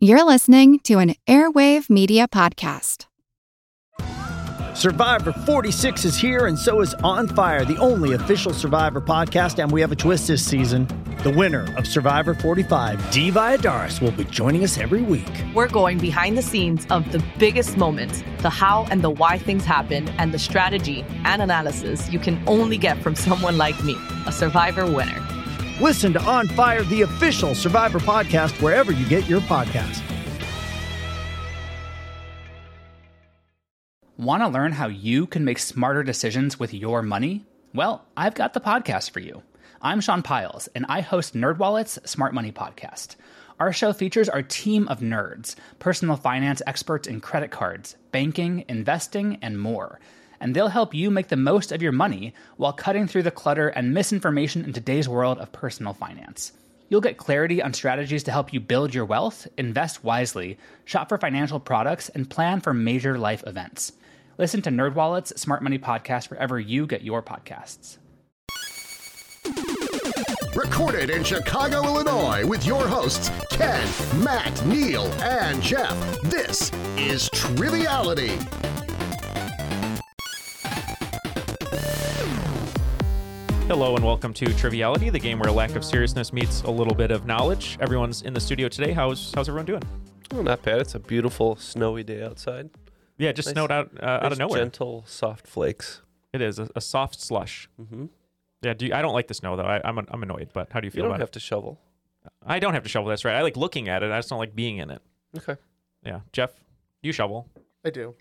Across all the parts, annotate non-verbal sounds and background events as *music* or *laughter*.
You're listening to an Airwave Media Podcast. Survivor 46 is here, and so is On Fire, the only official Survivor podcast. And we have a twist this season. The winner of Survivor 45, Dee Valladares, will be joining us every week. We're going behind the scenes of the biggest moments, the how and the why things happen, and the strategy and analysis you can only get from *laughs* someone like me, a Survivor winner. Listen to On Fire, the official Survivor podcast, wherever you get your podcast. Want to learn how you can make smarter decisions with your money? Well, I've got the podcast for you. I'm Sean Pyles, and I host NerdWallet's Smart Money Podcast. Our show features our team of nerds, personal finance experts in credit cards, banking, investing, and more. And they'll help you make the most of your money while cutting through the clutter and misinformation in today's world of personal finance. You'll get clarity on strategies to help you build your wealth, invest wisely, shop for financial products, and plan for major life events. Listen to NerdWallet's Smart Money Podcast wherever you get your podcasts. Recorded in Chicago, Illinois, with your hosts, Ken, Matt, Neal, and Jeff. This is Triviality. Hello and welcome to Triviality, the game where a lack of seriousness meets a little bit of knowledge. Everyone's in the studio today. How's how's everyone doing? Oh, not bad. It's a beautiful snowy day outside. Yeah, it just Nice- snowed out uh, out Nice of nowhere. Gentle, soft flakes. It is a, a soft slush. Mm-hmm. Yeah, do you, I don't like the snow though. I, I'm I'm annoyed. But how do you You feel don't about have it? to shovel. I don't have to shovel. That's right. I like looking at it. I just don't like being in it. Okay. Yeah, Jeff, you shovel. I do.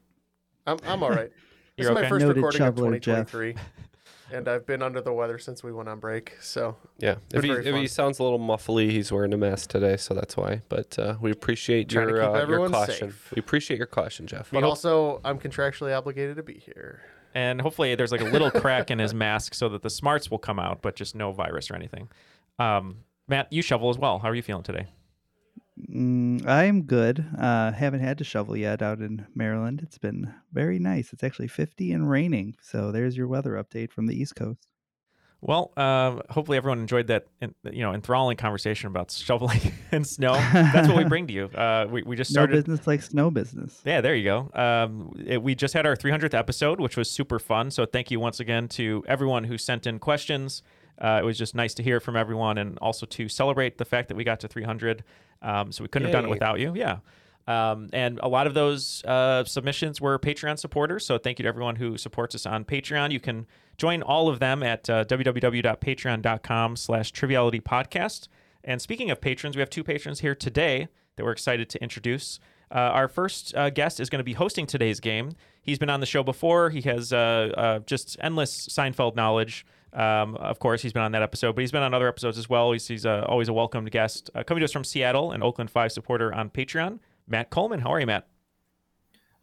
I'm I'm all right. *laughs* this You're is my okay? first Noted recording of shoveler, Jeff. 2023, and I've been under the weather since we went on break. So Yeah. If he, if he sounds a little muffly, he's wearing a mask today, so that's why. But uh, we appreciate Trying to your keep uh, your everyone caution. safe. We appreciate your caution, Jeff. but also I'm contractually obligated to be here. And hopefully there's like a little crack in his mask so that the smarts will come out, but just no virus or anything. Um, Matt, you shovel as well. How are you feeling today? Mm, I'm good. Uh, haven't had to shovel yet out in Maryland. It's been very nice. It's actually 50 and raining. So there's your weather update from the East Coast. Well, um, hopefully everyone enjoyed that, you know, enthralling conversation about *laughs* shoveling and snow. That's what we bring to you. Uh, we, we just *laughs* No started. business like snow business. Yeah, there you go. Um, it- we just had our 300th episode, which was super fun. So thank you once again to everyone who sent in questions. Uh, it was just nice to hear from everyone, and also to celebrate the fact that we got to 300. Um, so we couldn't have done it without you. Yeah. Um, and a lot of those uh, submissions were Patreon supporters. So thank you to everyone who supports us on Patreon. You can join all of them at uh, www.patreon.com slash triviality podcast. And speaking of patrons, we have two patrons here today that we're excited to introduce. Uh, our first uh, guest is going to be hosting today's game. He's been on the show before. He has uh, uh, just endless Seinfeld knowledge. Um, of course, he's been on that episode, but he's been on other episodes as well. He's, he's uh, always a welcomed guest. Uh, coming to us from Seattle, an Oakland 5 supporter on Patreon, Matt Coleman. How are you, Matt?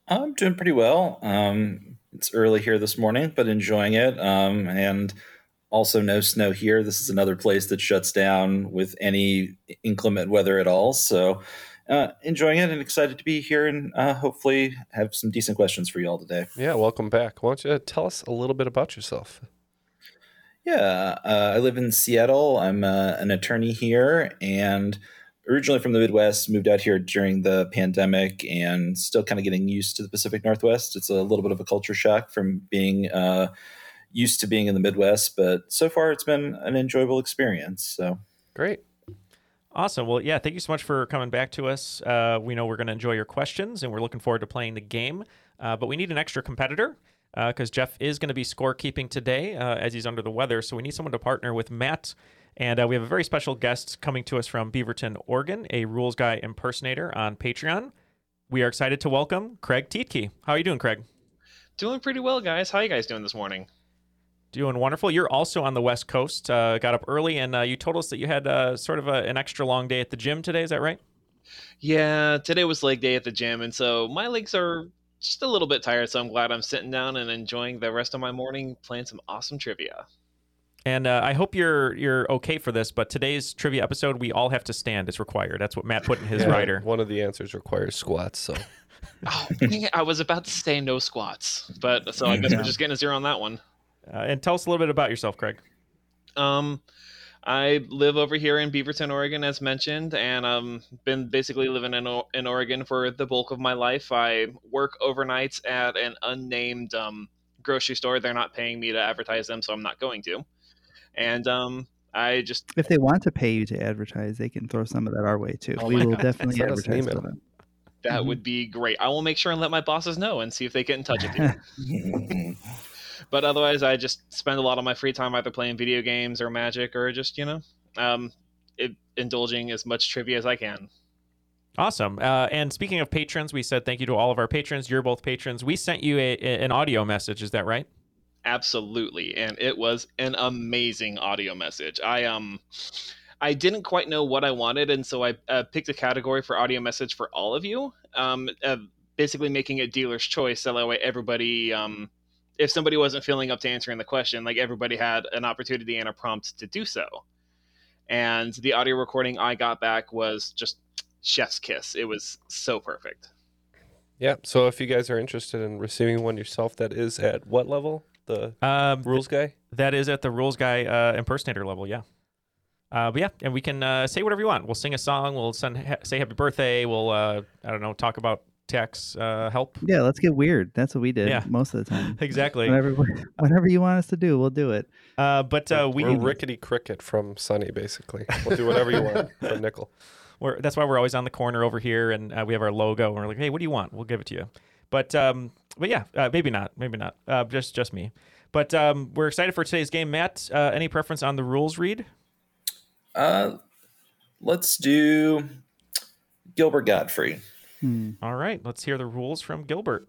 I'm doing pretty well. Um, it's early here this morning, but enjoying it. Um, and also, no snow here. This is another place that shuts down with any inclement weather at all. So, uh, enjoying it and excited to be here and uh, hopefully have some decent questions for you all today. Yeah, welcome back. Why don't you tell us a little bit about yourself? Yeah, uh, I live in Seattle. I'm uh, an attorney here and originally from the Midwest, moved out here during the pandemic and still kind of getting used to the Pacific Northwest. It's a little bit of a culture shock from being uh, used to being in the Midwest, but so far it's been an enjoyable experience. So Great. Awesome. Well, yeah, thank you so much for coming back to us. Uh, we know we're going to enjoy your questions and we're looking forward to playing the game. Uh, but we need an extra competitor because Jeff is going to be scorekeeping today uh, as he's under the weather. So we need someone to partner with Matt. And uh, we have a very special guest coming to us from Beaverton, Oregon, a Rules Guy impersonator on Patreon. We are excited to welcome Craig Teadtke. How are you doing, Craig? Doing pretty well, guys. How are you guys doing this morning? Doing wonderful. You're also on the West Coast. Uh, got up early, and uh, you told us that you had uh, sort of a, an extra long day at the gym today. Is that right? Yeah, today was leg day at the gym, and so my legs are just a little bit tired. So I'm glad I'm sitting down and enjoying the rest of my morning playing some awesome trivia. And uh, I hope you're you're okay for this, but today's trivia episode, we all have to stand. It's required. That's what Matt put in his Yeah, rider. One of the answers requires squats, so *laughs* Oh, I was about to say no squats, but so I guess Yeah. we're just getting a zero on that one. Uh, and tell us a little bit about yourself, Craig. Um, I live over here in Beaverton, Oregon, as mentioned, and I've um, been basically living in, in Oregon for the bulk of my life. I work overnights at an unnamed um, grocery store. They're not paying me to advertise them, so I'm not going to. And um, I just if they want to pay you to advertise, they can throw some of that our way too. Oh we will God. definitely advertise for them. That mm-hmm. would be great. I will make sure and let my bosses know and see if they get in touch with you. *laughs* *laughs* but otherwise, I just spend a lot of my free time either playing video games or Magic or just you know, um, it, indulging as much trivia as I can. Awesome. Uh, and speaking of patrons, we said thank you to all of our patrons. You're both patrons. We sent you a, a, an audio message. Is that right? Absolutely, and it was an amazing audio message. I um. I didn't quite know what I wanted, and so I uh, picked a category for audio message for all of you. Um, uh, basically, making a dealer's choice, so that way everybody um, if somebody wasn't feeling up to answering the question, like everybody had an opportunity and a prompt to do so. And the audio recording I got back was just chef's kiss. It was so perfect. Yeah. So if you guys are interested in receiving one yourself, that is at what level? The um, rules guy. That is at the rules guy uh, impersonator level. Yeah. Uh, but yeah, and we can uh, say whatever you want. We'll sing a song. We'll send ha- say happy birthday. We'll uh, I don't know talk about tax uh, help. Yeah, let's get weird. That's what we did yeah. most of the time. *laughs* exactly. Whatever, *laughs* whatever you want us to do, we'll do it. Uh, but uh, we we're rickety cricket from Sunny, basically. We'll do whatever you want *laughs* for nickel. We're, that's why we're always on the corner over here, and uh, we have our logo. And we're like, hey, what do you want? We'll give it to you. But um, but yeah, uh, maybe not, maybe not. Uh, just just me. But um, we're excited for today's game, Matt. any preference on the rules read? Uh, let's do Gilbert Gottfried. Hmm. All right, let's hear the rules from Gilbert.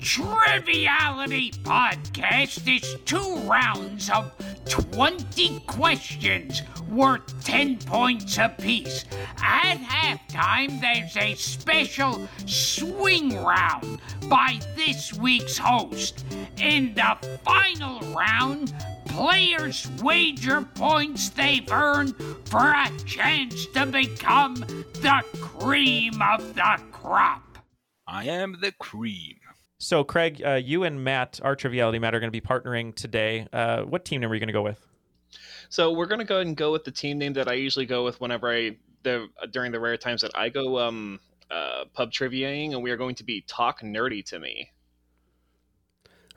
Triviality Podcast is two rounds of 20 questions worth 10 points apiece. At halftime, there's a special swing round by this week's host. In the final round, players wager points they've earned for a chance to become the cream of the crop. I am the cream. So, Craig, uh, you and Matt, our Triviality Matt, are going to be partnering today. Uh, what team name are you going to go with? So we're going to go ahead and go with the team name that I usually go with whenever I the during the rare times that I go um, uh, pub triviaing, and we are going to be talk nerdy to me.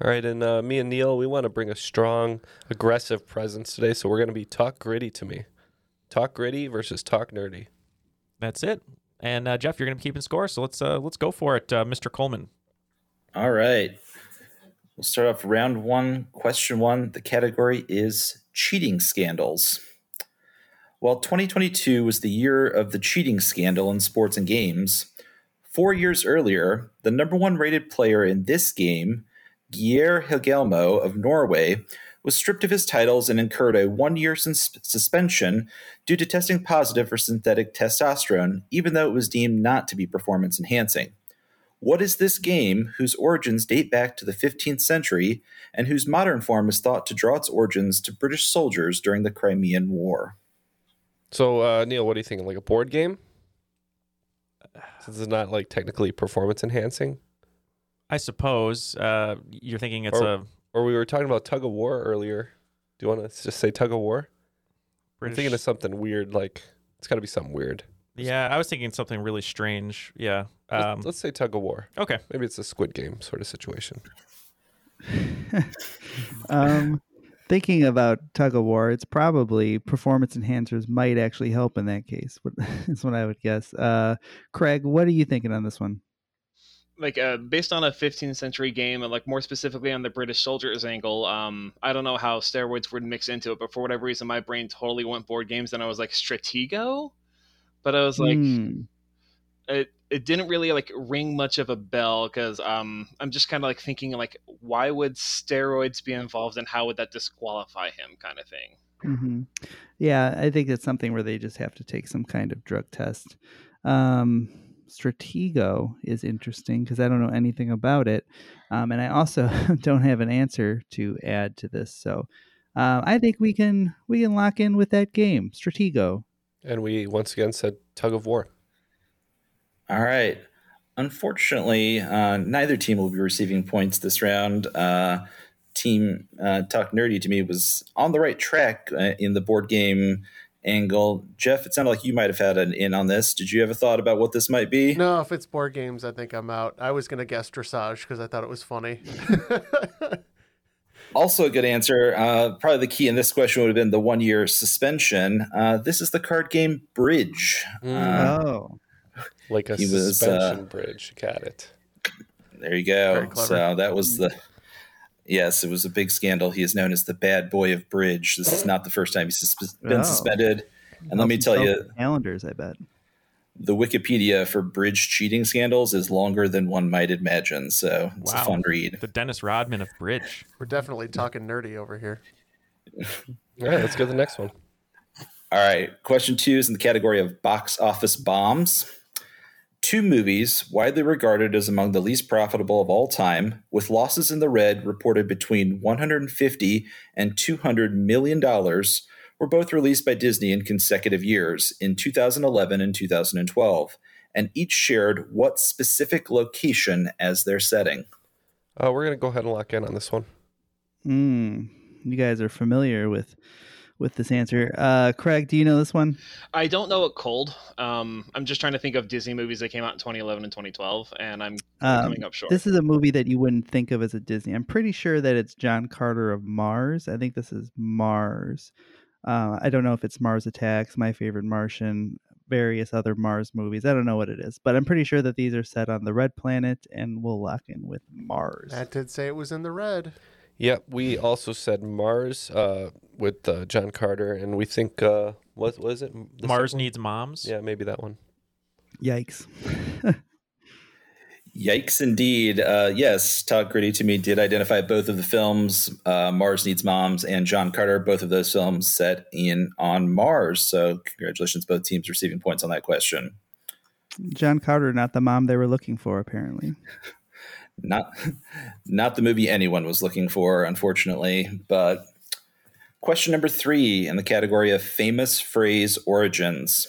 All right, and uh, me and Neal, we want to bring a strong, aggressive presence today, so we're going to be talk gritty to me. Talk gritty versus talk nerdy. That's it. And uh, Jeff, you're going to be keeping score, so let's uh, let's go for it, uh, Mr. Coleman. All right. We'll start off round one, question one. The category is cheating scandals. While 2022 was the year of the cheating scandal in sports and games, four years earlier, the number one rated player in this game, Geir Helgemo of Norway, was stripped of his titles and incurred a one year sus- suspension due to testing positive for synthetic testosterone, even though it was deemed not to be performance enhancing. What is this game whose origins date back to the 15th century and whose modern form is thought to draw its origins to British soldiers during the Crimean War? So, uh, Neal, what do you thinking? Like a board game? Since it's not like technically performance enhancing? I suppose. Uh, you're thinking it's or, a. Or we were talking about tug of war earlier. Do you want to just say tug of war? British... I'm thinking of something weird. Like, it's got to be something weird. Yeah, I was thinking something really strange. Yeah. Um, let's, let's, say tug of war. Okay. Maybe it's a Squid Game sort of situation. *laughs* um, thinking about tug of war, it's probably performance enhancers might actually help in that case. That's *laughs* what I would guess. Uh, Craig, what are you thinking on this one? Like uh, based on a 15th century game, and like more specifically on the British soldiers angle, um, I don't know how steroids would mix into it, but for whatever reason, my brain totally went board games, and I was like Stratego but I was like, mm. it it didn't really like ring much of a bell because um I'm just kind of like thinking like why would steroids be involved and how would that disqualify him kind of thing. Mm-hmm. Yeah, I think it's something where they just have to take some kind of drug test. Um, Stratego is interesting because I don't know anything about it, um, and I also *laughs* don't have an answer to add to this. So uh, I think we can we can lock in with that game, Stratego. And we once again said tug of war. All right. Unfortunately, uh, neither team will be receiving points this round. Uh, team uh, Talk Nerdy to me was on the right track uh, in the board game angle. Jeff, it sounded like you might have had an in on this. Did you have a thought about what this might be? No, if it's board games, I think I'm out. I was gonna guess dressage because I thought it was funny. *laughs* Also, a good answer. Uh, probably the key in this question would have been the one year suspension. Uh, this is the card game Bridge. Uh, oh, Like a He was, suspension uh, bridge. Got it. there you go. Very clever. So that was the. Yes, it was a big scandal. He is known as the bad boy of Bridge. This is not the first time he's sus- been Oh. suspended. And let me tell you, calendars. I bet. the Wikipedia for Bridge cheating scandals is longer than one might imagine. So it's Wow. a fun read. The Dennis Rodman of Bridge. We're definitely talking nerdy over here. *laughs* All right, let's go to the next one. All right. Question two is in the category of box office bombs. Two movies, widely regarded as among the least profitable of all time, with losses in the red reported between 150 and 200 million dollars, were both released by Disney in consecutive years in 2011 and 2012, and each shared what specific location as their setting. Uh, we're gonna go ahead and lock in on this one. Mm, you guys are familiar with with this answer. Uh, Craig, do you know this one? I don't know it cold. Um, I'm just trying to think of Disney movies that came out in 2011 and 2012, and I'm Um, coming up short. This is a movie that you wouldn't think of as a Disney. I'm pretty sure that it's John Carter of Mars. I think this is Mars. Uh, I don't know if it's Mars Attacks, My Favorite Martian, various other Mars movies. I don't know what it is, but I'm pretty sure that these are set on the red planet, and we'll lock in with Mars. Matt did say it was in the red. Yep, we also said Mars uh, with uh, John Carter, and we think uh, what was it? The Mars second? Needs Moms. Yeah, maybe that one. Yikes. *laughs* Yikes, indeed. Uh, yes, Talk Gritty to me did identify both of the films, uh, Mars Needs Moms and John Carter, both of those films set in on Mars. So, congratulations, both teams receiving points on that question. John Carter, not the mom they were looking for, apparently. *laughs* Not, not the movie anyone was looking for, unfortunately. But question number three in the category of famous phrase origins.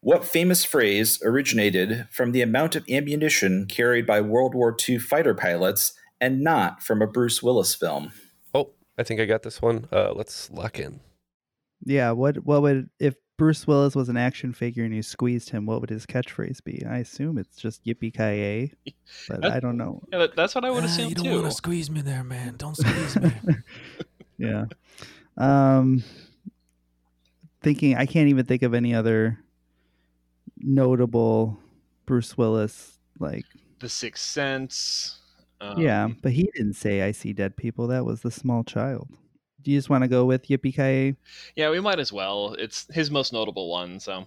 What famous phrase originated from the amount of ammunition carried by World War II fighter pilots and not from a Bruce Willis film? Oh, I think I got this one. Uh, let's lock in. Yeah, what what would if Bruce Willis was an action figure and you squeezed him, what would his catchphrase be? I assume it's just yippee ki yay, *laughs* but I don't know. Yeah, that's what I would assume you don't too. want to squeeze me there, man. Don't squeeze me. *laughs* Yeah. Um thinking I can't even think of any other notable Bruce Willis like The Sixth Sense. Um, yeah, but he didn't say I see dead people. That was the small child. Do you just want to go with yippee ki Yeah, we might as well. It's his most notable one. So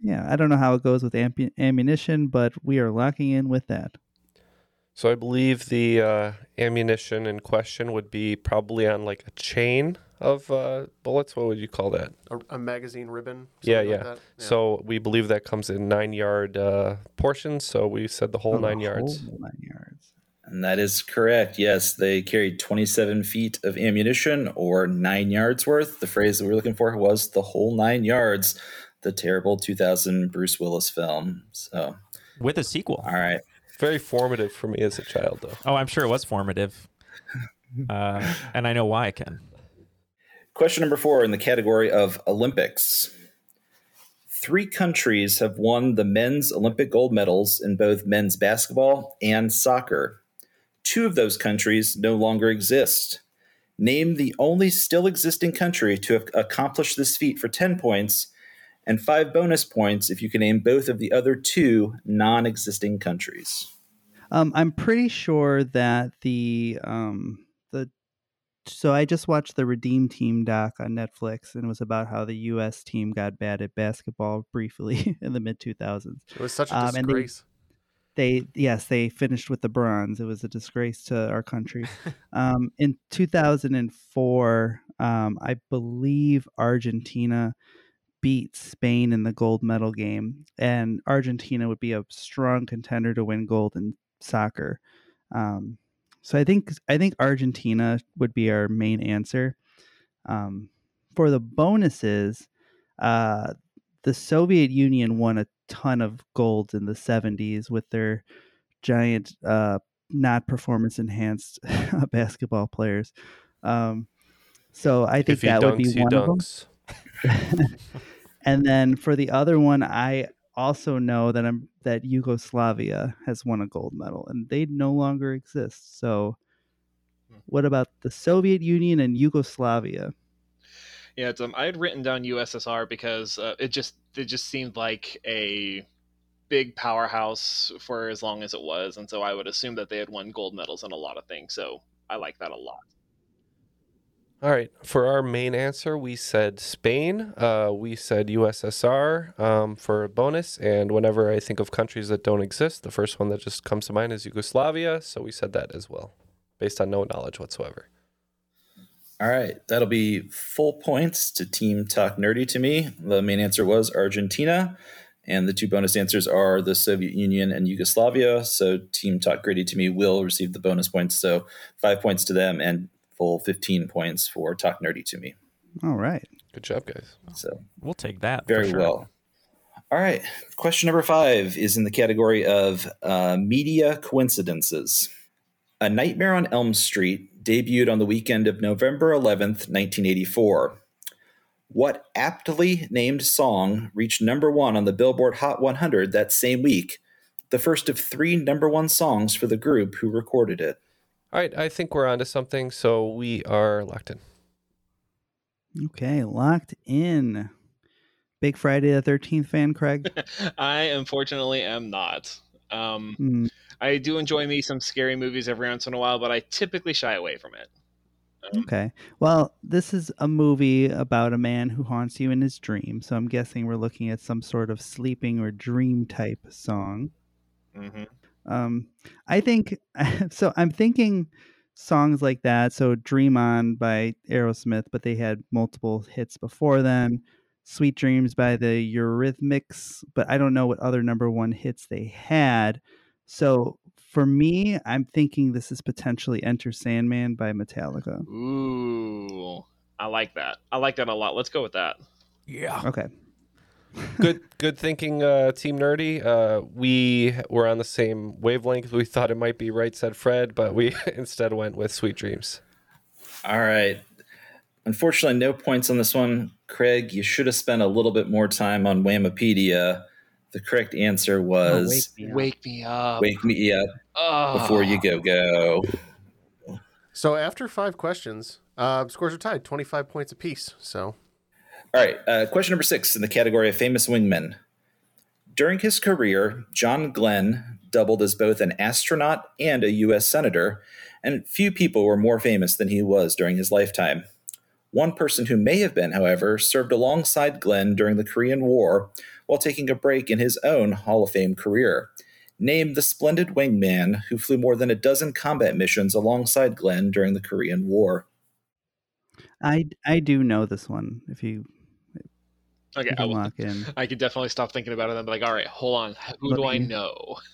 Yeah, I don't know how it goes with ampu- ammunition, but we are locking in with that. So I believe the uh, ammunition in question would be probably on like a chain of uh, bullets. What would you call that? A, a magazine ribbon. Yeah, yeah. like? Yeah. So we believe that comes in nine yard uh, portions. So we said the whole Oh, the yards. whole nine yards. And that is correct. Yes, they carried 27 feet of ammunition or nine yards worth. The phrase that we were looking for was the whole nine yards, the terrible 2000 Bruce Willis film. So, With a sequel. all right. Very formative for me as a child, though. Oh, I'm sure it was formative. *laughs* Uh, and I know why, Ken. Question number four in the category of Olympics. Three countries have won the men's Olympic gold medals in both men's basketball and soccer. Two of those countries no longer exist. Name the only still existing country to have accomplished this feat for 10 points, and five bonus points if you can name both of the other two non existing countries. Um, I'm pretty sure that the um the so I just watched the Redeem Team doc on Netflix, and it was about how the U.S. team got bad at basketball briefly *laughs* in the mid 2000s. It was such a Um, and they- yes, they finished with the bronze. It was a disgrace to our country. *laughs* um, in 2004, um, I believe Argentina beat Spain in the gold medal game, and Argentina would be a strong contender to win gold in soccer. Um, so I think I think Argentina would be our main answer. Um, for the bonuses, uh, the Soviet Union won a ton of gold in the 70s with their giant uh, not performance enhanced *laughs* basketball players. Um, so I think If he that would be dunks, one of them. dunks. *laughs* and then for the other one, I also know that I'm that Yugoslavia has won a gold medal, and they no longer exist. So, what about the Soviet Union and Yugoslavia? Yeah, um, I had written down USSR because uh, it just it just seemed like a big powerhouse for as long as it was, and so I would assume that they had won gold medals in a lot of things. So I like that a lot. All right. For our main answer, we said Spain. Uh, we said USSR um, for a bonus. And whenever I think of countries that don't exist, the first one that just comes to mind is Yugoslavia. So we said that as well, based on no knowledge whatsoever. All right, that'll be full points to Team Talk Nerdy to me. The main answer was Argentina, and the two bonus answers are the Soviet Union and Yugoslavia. So Team Talk Gritty to me will receive the bonus points. So five points to them and full 15 points for Talk Nerdy to me. All right. Good job, guys. So We'll take that. for very sure. well. All right, question number five is in the category of uh, media coincidences. A Nightmare on Elm Street debuted on the weekend of November 11th, 1984. What aptly named song reached number one on the Billboard Hot 100 that same week? The first of three number one songs for the group who recorded it. All right. I think we're onto something. So we are locked in. Okay, locked in. Big Friday the Thirteenth fan, Craig. *laughs* I unfortunately am not. Um, Hmm. I do enjoy me some scary movies every once in a while, but I typically shy away from it. Okay. Well, this is a movie about a man who haunts you in his dream. So I'm guessing we're looking at some sort of sleeping or dream type song. hmm Um, I think *laughs* so. I'm thinking songs like that. So "Dream On" by Aerosmith, but they had multiple hits before then. "Sweet Dreams" by the Eurythmics, but I don't know what other number one hits they had. So for me, I'm thinking this is potentially "Enter Sandman" by Metallica. Ooh, I like that. I like that a lot. Let's go with that. Yeah. Okay. good *laughs* good thinking uh team nerdy uh we were on the same wavelength we thought it might be right said fred but we *laughs* instead went with sweet dreams All right. Unfortunately, no points on this one. Craig, you should have spent a little bit more time on Whamapedia. The correct answer was Wake me up. Wake Me Up Oh. Before You Go Go. So after five questions, uh, scores are tied, 25 points apiece. So All right. Uh, question number six in the category of famous wingmen. During his career, John Glenn doubled as both an astronaut and a U.S. Senator, and few people were more famous than he was during his lifetime. One person who may have been, however, served alongside Glenn during the Korean War while taking a break in his own Hall of Fame career. Named the splendid wingman who flew more than a dozen combat missions alongside Glenn during the Korean War. I I do know this one. If you Okay, you I, can will, lock in. I could definitely stop thinking about it and be like, all right, hold on. Who Let do I know? *laughs*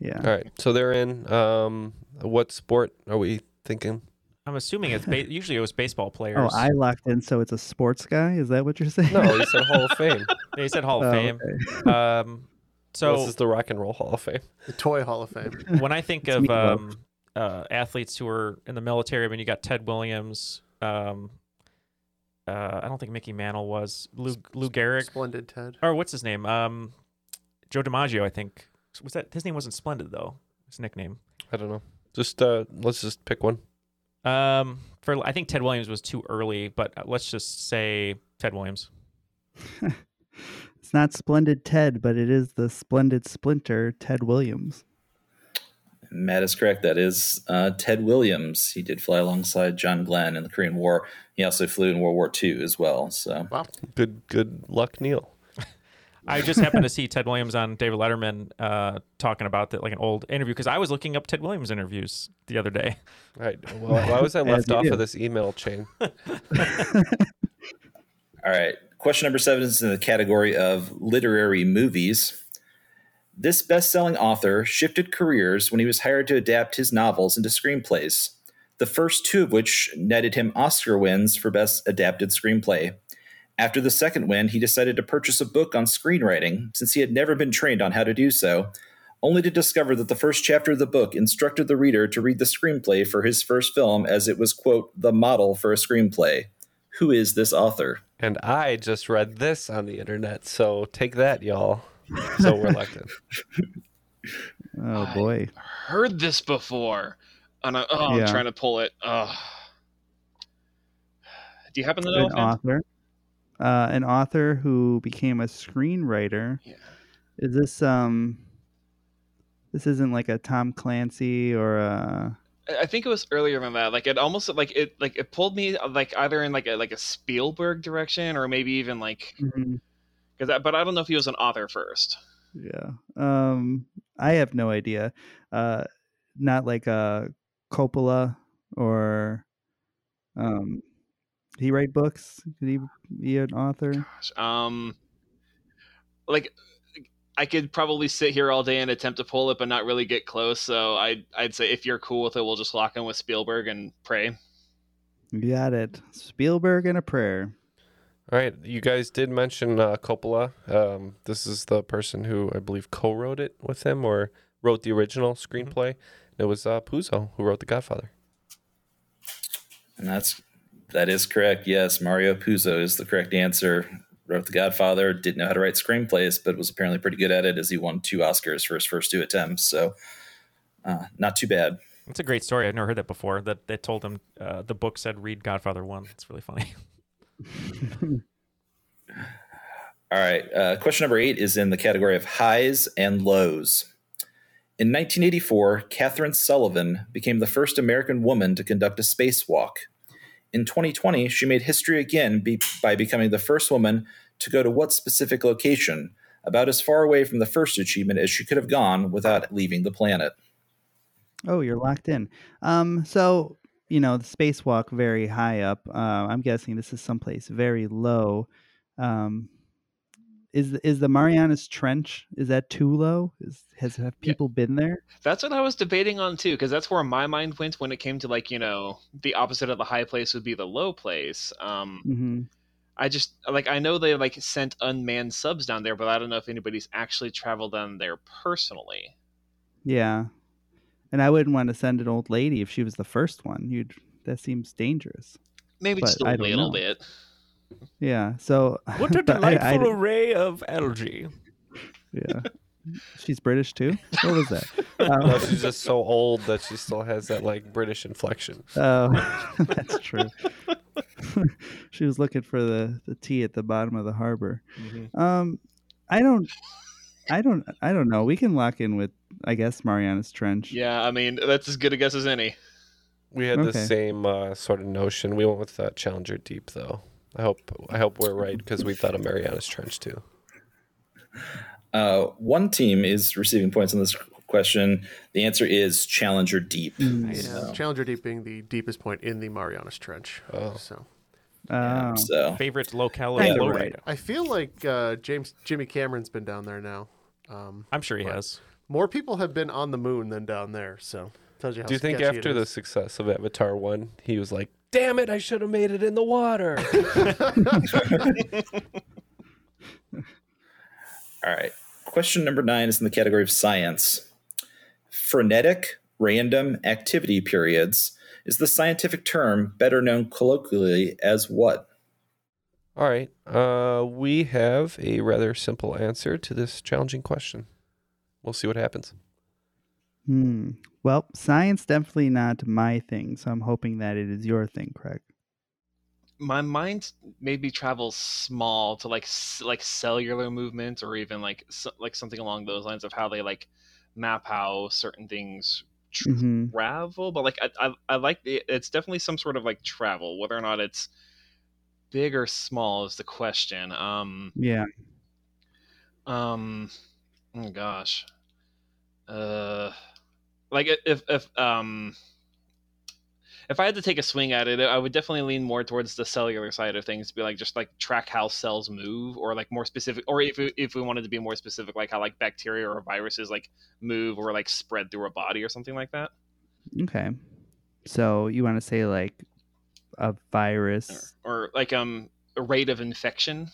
Yeah. all right so they're in um what sport are we thinking I'm assuming it's ba- usually it was baseball players. Oh, I locked in, so it's a sports guy. Is that what you're saying? no he said hall of fame He said Hall of Oh, Fame. okay. *laughs* Um, so so this is the rock and roll hall of fame the Toy Hall of Fame. *laughs* when I think of um, uh, athletes who are in the military, I mean, you got Ted Williams. Um, uh, I don't think Mickey Mantle was Lou Lou Gehrig Splendid Ted. or what's his name? Um, Joe DiMaggio, I think. Was that his name? Wasn't Splendid though. His nickname. i don't know just uh let's just pick one Um, for I think Ted Williams was too early, but uh, let's just say Ted Williams. *laughs* It's not Splendid Ted, but it is the Splendid Splinter, Ted Williams. Matt is correct. That is uh, Ted Williams. He did fly alongside John Glenn in the Korean War. He also flew in World War II as well. So Wow. good good luck Neal I just happened to see Ted Williams on David Letterman uh, talking about that, like an old interview, because I was looking up Ted Williams interviews the other day. all right well, why was i *laughs* left off do. of this email chain *laughs* All right. Question number seven is in the category of literary movies. This best selling author shifted careers when he was hired to adapt his novels into screenplays, the first two of which netted him Oscar wins for Best Adapted Screenplay. After the second win, he decided to purchase a book on screenwriting since he had never been trained on how to do so. only to discover that the first chapter of the book instructed the reader to read the screenplay for his first film as it was, quote, the model for a screenplay. Who is this author? And I just read this on the internet, so take that, y'all. So we're elected. *laughs* Oh boy. Heard this before. And I, oh, Yeah. I'm trying to pull it. Oh. Do you happen to know? An offhand? author. Uh, an author who became a screenwriter. Yeah. Is this um this isn't like a Tom Clancy or a I think it was earlier than that. Like it almost like it like it pulled me uh, like either in like a like a Spielberg direction or maybe even like because but I don't know if he was an author first. Yeah. Um I have no idea. Uh not like a Coppola or um did he write books? Did he be an author? Um, like I could probably sit here all day and attempt to pull it, but not really get close. So I I'd say if you're cool with it, we'll just lock in with Spielberg and pray. You got it. Spielberg and a prayer. All right, you guys did mention uh, Coppola. Um, this is the person who I believe co-wrote it with him or wrote the original screenplay. It was uh, Puzo who wrote The Godfather. And that's that is correct. Yes, Mario Puzo is the correct answer. Wrote The Godfather, didn't know how to write screenplays, but was apparently pretty good at it as he won two Oscars for his first two attempts. So, uh, not too bad. That's a great story. I've never heard that before. That they told him uh, the book said read Godfather one. It's really funny. *laughs* All right. Uh, question number eight is in the category of highs and lows. In 1984, Kathryn Sullivan became the first American woman to conduct a spacewalk. In 2020, she made history again be- by becoming the first woman to go to what specific location, about as far away from the first achievement as she could have gone without leaving the planet. Oh, you're locked in. Um, so you know the spacewalk very high up. Uh, I'm guessing this is someplace very low. Um, is is the Marianas Trench? Is that too low? Is has have people been there? That's what I was debating on too, because that's where my mind went when it came to like you know the opposite of the high place would be the low place. Um, hmm I just like I know they like sent unmanned subs down there, but I don't know if anybody's actually traveled down there personally. Yeah, and I wouldn't want to send an old lady if she was the first one. You'd that seems dangerous. Maybe But just a little know. bit. Yeah. So *laughs* What a but I- delightful I- array of algae. yeah. She's British too. What was that? no, *laughs* Um, she's just so old that she still has that like British inflection. Oh, *laughs* that's true. she was looking for the, the tea at the bottom of the harbor. Mm-hmm. Um, I don't, I don't, I don't know. We can lock in with, I guess, Mariana's Trench. Yeah, I mean that's as good a guess as any. We had the same uh, sort of notion. We went with uh, Challenger Deep, though. I hope I hope we're right because we thought of Mariana's Trench too. Uh, one team is receiving points on this question. The answer is Challenger Deep. Yeah, So- Challenger Deep being the deepest point in the Marianas Trench. Oh. So Oh. so Favorite locale Kinda right. I feel like uh, James Jimmy Cameron's been down there now. Um, I'm sure he has. more people have been on the moon than down there, so tells you how. Do you think after the success of Avatar one, he was like, "Damn it, I should have made it in the water"? *laughs* All right. Question number nine is in the category of science. Frenetic random activity periods is the scientific term better known colloquially as what? All right. Uh, we have a rather simple answer to this challenging question. We'll see what happens. Hmm. Well, science definitely not my thing, so I'm hoping that it is your thing, Craig. My mind maybe travels small to like like cellular movement or even like so, like something along those lines of how they like map how certain things Mhm. travel. But like I I, I like it, it's definitely some sort of like travel. Whether or not it's big or small is the question. Um. Yeah. Um, oh gosh, uh, like if if um if I had to take a swing at it, I would definitely lean more towards the cellular side of things. Be like just like track how cells move, or like more specific, or if we, if we wanted to be more specific, like how like bacteria or viruses like move or like spread through a body or something like that. Okay. So you want to say like a virus or like um a rate of infection.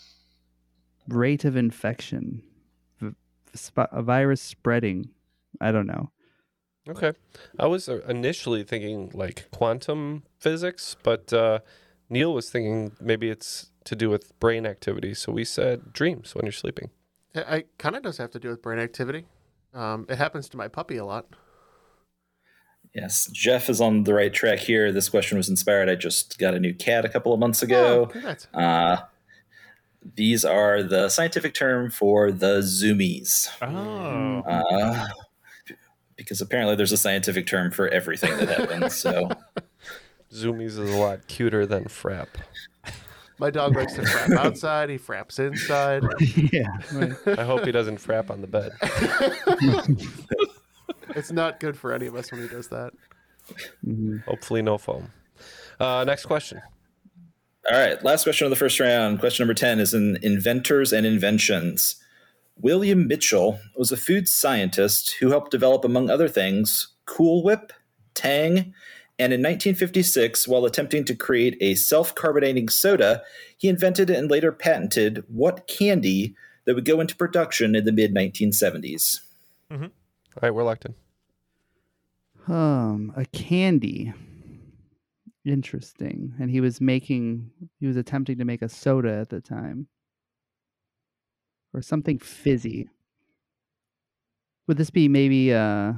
rate of infection, v- sp- a virus spreading. I don't know. Okay. I was uh, initially thinking like quantum physics, but uh, Neal was thinking maybe it's to do with brain activity. So we said dreams when you're sleeping. It, it kind of does have to do with brain activity. Um, it happens to my puppy a lot. Yes, Jeff is on the right track here. This question was inspired. I just got a new cat a couple of months ago. Oh. Uh, these are the scientific term for the zoomies. Oh. Uh, because apparently there's a scientific term for everything that happens. So *laughs* Zoomies is a lot cuter than frap. My dog likes to frap *laughs* outside. He fraps inside. yeah. I hope he doesn't frap on the bed. *laughs* it's not good for any of us when he does that. Hopefully, no foam. Uh, next question. All right, last question of the first round. Question number 10 is in inventors and inventions. William Mitchell was a food scientist who helped develop, among other things, Cool Whip, Tang, and in 1956, while attempting to create a self carbonating soda, he invented and later patented what candy that would go into production in the mid 1970s. Mm-hmm. All right, we're locked in. Um, a candy. Interesting. And he was making he was attempting to make a soda at the time. Or something fizzy. Would this be maybe uh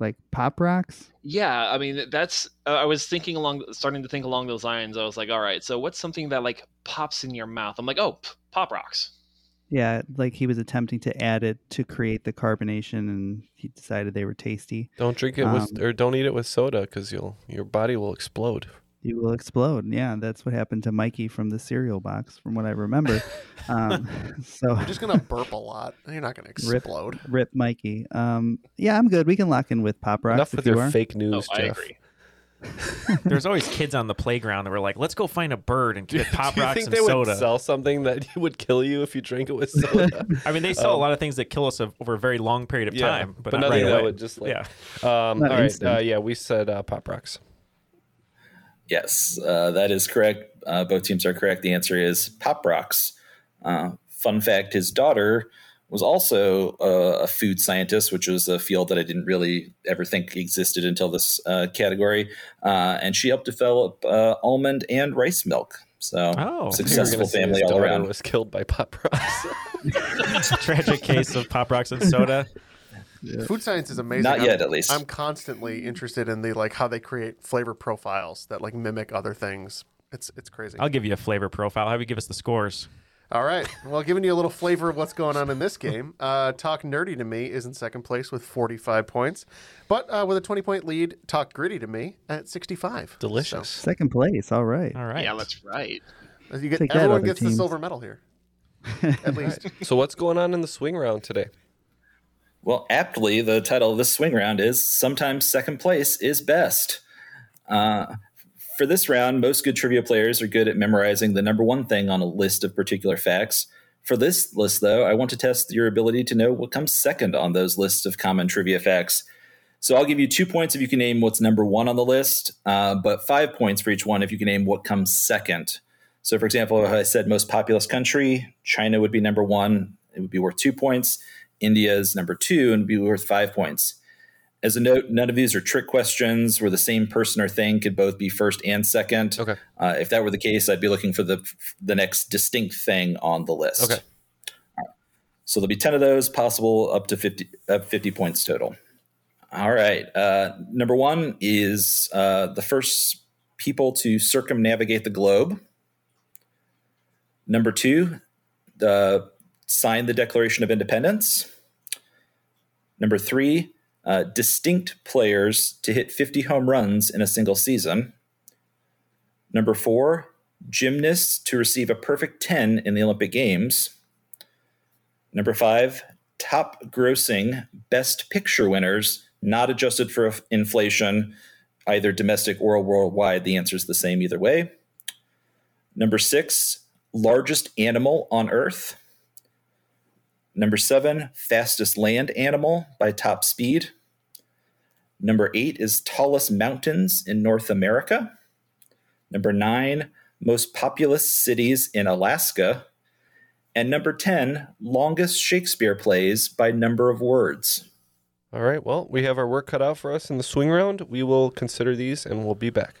like pop rocks? Yeah, I mean that's. Uh, I was thinking along, starting to think along those lines. I was like, all right, so what's something that like pops in your mouth? I'm like, oh, p- pop rocks. Yeah, like he was attempting to add it to create the carbonation and he decided they were tasty. Don't drink it with, Um, or don't eat it with soda because you'll your body will explode. You will explode. Yeah, that's what happened to Mikey from the cereal box, from what I remember. um, *laughs* *laughs* so You're just gonna burp a lot. You're not gonna rip, explode. rip Mikey. Um, yeah, I'm good. We can lock in with pop rocks. Enough with you your are. fake news, Oh, I Jeff. agree. *laughs* There's always kids on the playground that were like, "Let's go find a bird and get pop Do you rocks think and they soda." would sell something that would kill you if you drank it with soda? I mean, they sell a Um, lot of things that kill us over a very long period of yeah, time, but, but not nothing right that away. would just like. yeah. Um, Not all right. instant. Uh, yeah, we said uh, pop rocks. Yes, uh, that is correct. Uh, both teams are correct. The answer is Pop Rocks. Uh, fun fact his daughter was also uh, a food scientist, which was a field that I didn't really ever think existed until this uh, category. Uh, and she helped develop uh, almond and rice milk. So, Oh. successful You're gonna say family all around. Was killed by pop rocks. *laughs* Tragic case of pop rocks and soda. Food science is amazing. Not I'm- yet, at least. I'm constantly interested in the like how they create flavor profiles that like mimic other things. It's it's crazy. I'll give you a flavor profile. How about you give us the scores? All right. Well, giving you a little flavor of what's going on in this game, *laughs* uh, Talk Nerdy to Me is in second place with 45 points, but uh, with a 20 point lead, Talk Gritty to Me at 65. Delicious. Second place. All right. All right. Yeah, that's right. You get Take that, everyone other gets the silver medal here, *laughs* at least. So what's going on in the swing round today? Well, aptly, the title of this swing round is Sometimes Second Place is Best. Uh, for this round, most good trivia players are good at memorizing the number one thing on a list of particular facts. For this list, though, I want to test your ability to know what comes second on those lists of common trivia facts. So I'll give you two points if you can name what's number one on the list, uh, but five points for each one if you can name what comes second. So, for example, if I said most populous country, China would be number one. It would be worth two points. India is number two and be worth five points. As a note, none of these are trick questions where the same person or thing could both be first and second. Okay. Uh, if that were the case, I'd be looking for the the next distinct thing on the list. Okay. So there'll be 10 of those, possible up to 50, uh, 50 points total. All right. Uh, number one is uh, the first people to circumnavigate the globe. Number two, the sign the Declaration of Independence. Number three, uh, distinct players to hit 50 home runs in a single season. Number four, gymnasts to receive a perfect 10 in the Olympic Games. Number five, top grossing best picture winners, not adjusted for inflation, either domestic or worldwide. The answer is the same either way. Number six, largest animal on Earth. Number seven, fastest land animal by top speed. Number eight is tallest mountains in North America. Number nine, most populous cities in Alaska. And number 10, longest Shakespeare plays by number of words. All right. Well, we have our work cut out for us in the swing round. We will consider these and we'll be back.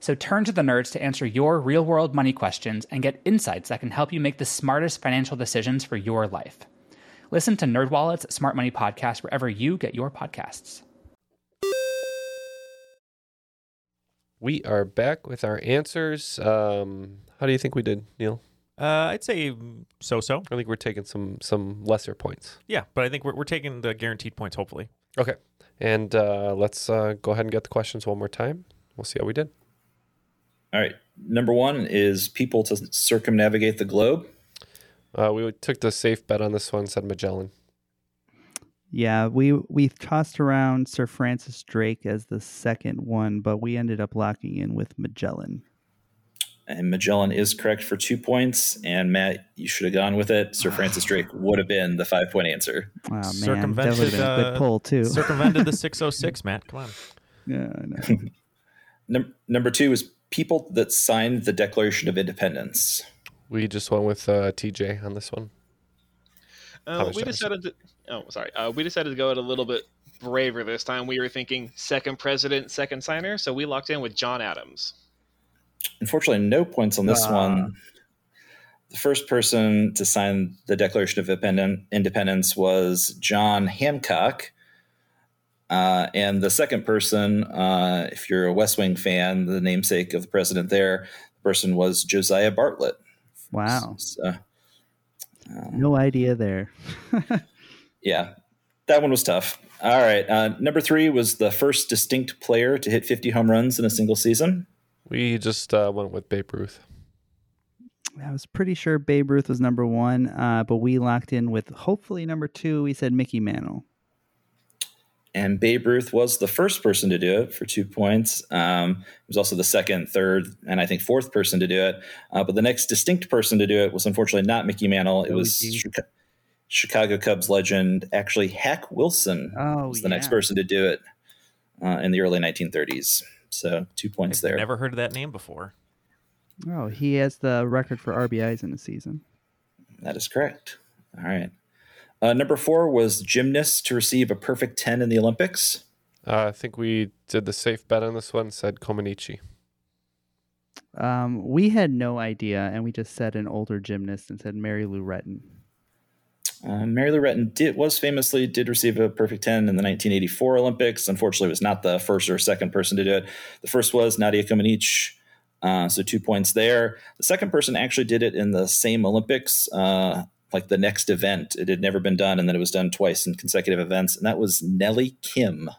So turn to the nerds to answer your real world money questions and get insights that can help you make the smartest financial decisions for your life. Listen to NerdWallet's Smart Money Podcast wherever you get your podcasts. We are back with our answers. Um, how do you think we did, Neal? Uh, I'd say so-so. I think we're taking some some lesser points. Yeah, but I think we're, we're taking the guaranteed points, hopefully. Okay. And uh, let's uh, go ahead and get the questions one more time. We'll see how we did. All right. Number one is people to circumnavigate the globe. Uh, we took the safe bet on this one, said Magellan. Yeah, we we tossed around Sir Francis Drake as the second one, but we ended up locking in with Magellan. And Magellan is correct for two points. And Matt, you should have gone with it. Sir Francis Drake would have been the five point answer. Oh man, that would circumvented, have been a good uh, pull too. circumvented the 606, Matt. Come on. *laughs* yeah, I know. *laughs* Num- number two is people that signed the Declaration of Independence. We just went with uh, TJ on this one. Uh, we decided to. Oh, sorry. Uh, we decided to go it a little bit braver this time. We were thinking second president, second signer, so we locked in with John Adams. Unfortunately, no points on this Ah. one. The first person to sign the Declaration of Independence was John Hancock. Uh, and the second person, uh, if you're a West Wing fan, the namesake of the president there, the person was Josiah Bartlett. Wow, So, no idea there. *laughs* yeah, that one was tough. All right. Uh, number three was the first distinct player to hit 50 home runs in a single season. We just uh, went with Babe Ruth. I was pretty sure Babe Ruth was number one, uh, but we locked in with hopefully number two. We said Mickey Mantle. And Babe Ruth was the first person to do it for two points. Um, he was also the second, third, and I think fourth person to do it. Uh, but the next distinct person to do it was unfortunately not Mickey Mantle. It was Chica- Chicago Cubs legend, actually Hack Wilson Oh, was the next person to do it uh, in the early 1930s. So two points there. Never heard of that name before. Oh, he has the record for RBIs in a season. That is correct. All right. Uh, number four was gymnast to receive a perfect 10 in the Olympics. Uh, I think we did the safe bet on this one, said Comaneci. Um, we had no idea, and we just said an older gymnast and said Mary Lou Retton. Uh, Mary Lou Retton did, was famously did receive a perfect 10 in the 1984 Olympics. Unfortunately, was not the first or second person to do it. The first was Nadia Comaneci, uh, so two points there. The second person actually did it in the same Olympics, uh, like the next event. It had never been done, and then it was done twice in consecutive events, and that was Nellie Kim,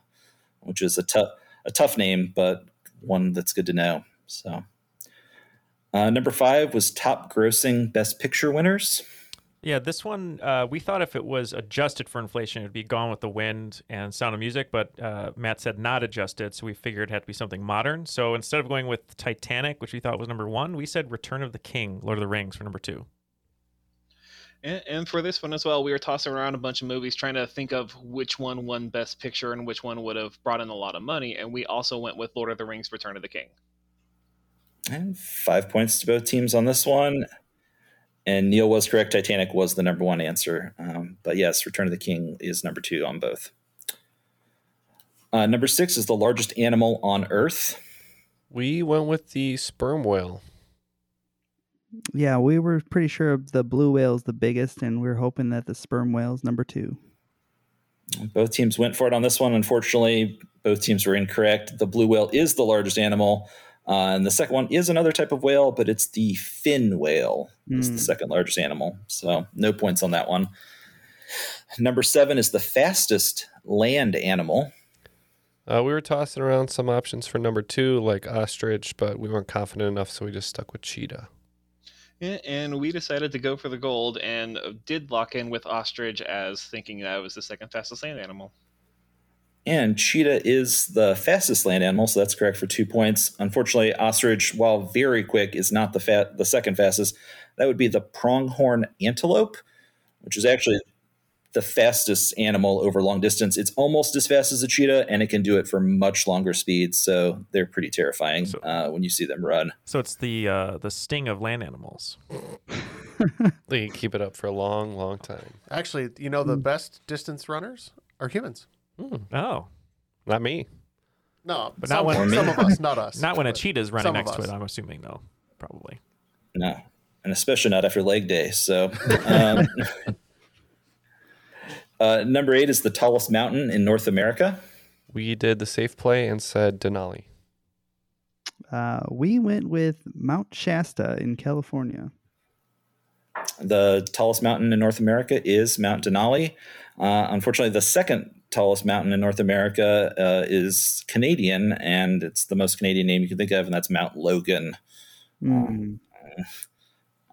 which is a tough a tough name, but one that's good to know. So. Uh, number five was top grossing best picture winners. Yeah, this one uh, we thought if it was adjusted for inflation, it would be Gone with the Wind and Sound of Music, but uh, Matt said not adjusted, so we figured it had to be something modern. So instead of going with Titanic, which we thought was number one, we said Return of the King, Lord of the Rings for number two. And, and for this one as well, we were tossing around a bunch of movies trying to think of which one won Best Picture and which one would have brought in a lot of money. And we also went with Lord of the Rings: Return of the King. And five points to both teams on this one. And Neal was correct. Titanic was the number one answer. Um, but yes, Return of the King is number two on both. Uh, number six is the largest animal on Earth. We went with the sperm whale. Yeah, we were pretty sure the blue whale's the biggest, and we are hoping that the sperm whale's number two. Both teams went for it on this one. Unfortunately, both teams were incorrect. The blue whale is the largest animal. Uh, and the second one is another type of whale, but it's the fin whale. It's the Mm. second largest animal. So no points on that one. Number seven is the fastest land animal. Uh, we were tossing around some options for number two, like ostrich, but we weren't confident enough, so we just stuck with cheetah. And we decided to go for the gold and uh, did lock in with ostrich as thinking that was the second fastest land animal. And cheetah is the fastest land animal, so that's correct for two points. Unfortunately, ostrich, while very quick, is not the fa- the second fastest. That would be the pronghorn antelope, which is actually the fastest animal over long distance. It's almost as fast as a cheetah, and it can do it for much longer speeds. So they're pretty terrifying uh, when you see them run. So it's the uh, the sting of land animals. *laughs* They can keep it up for a long, long time. Actually, you know, the best distance runners are humans. Oh, not me. No, but some, not when some *laughs* of us, not us. Not when a cheetah is running next to it. I'm assuming though, probably. No, and especially not after leg day. So, *laughs* um, uh, number eight is the tallest mountain in North America. We did the safe play and said Denali. Uh, we went with Mount Shasta in California. The tallest mountain in North America is Mount Denali. Uh, unfortunately, the second tallest mountain in North America uh, is Canadian, and it's the most Canadian name you can think of, and that's Mount Logan. Mm.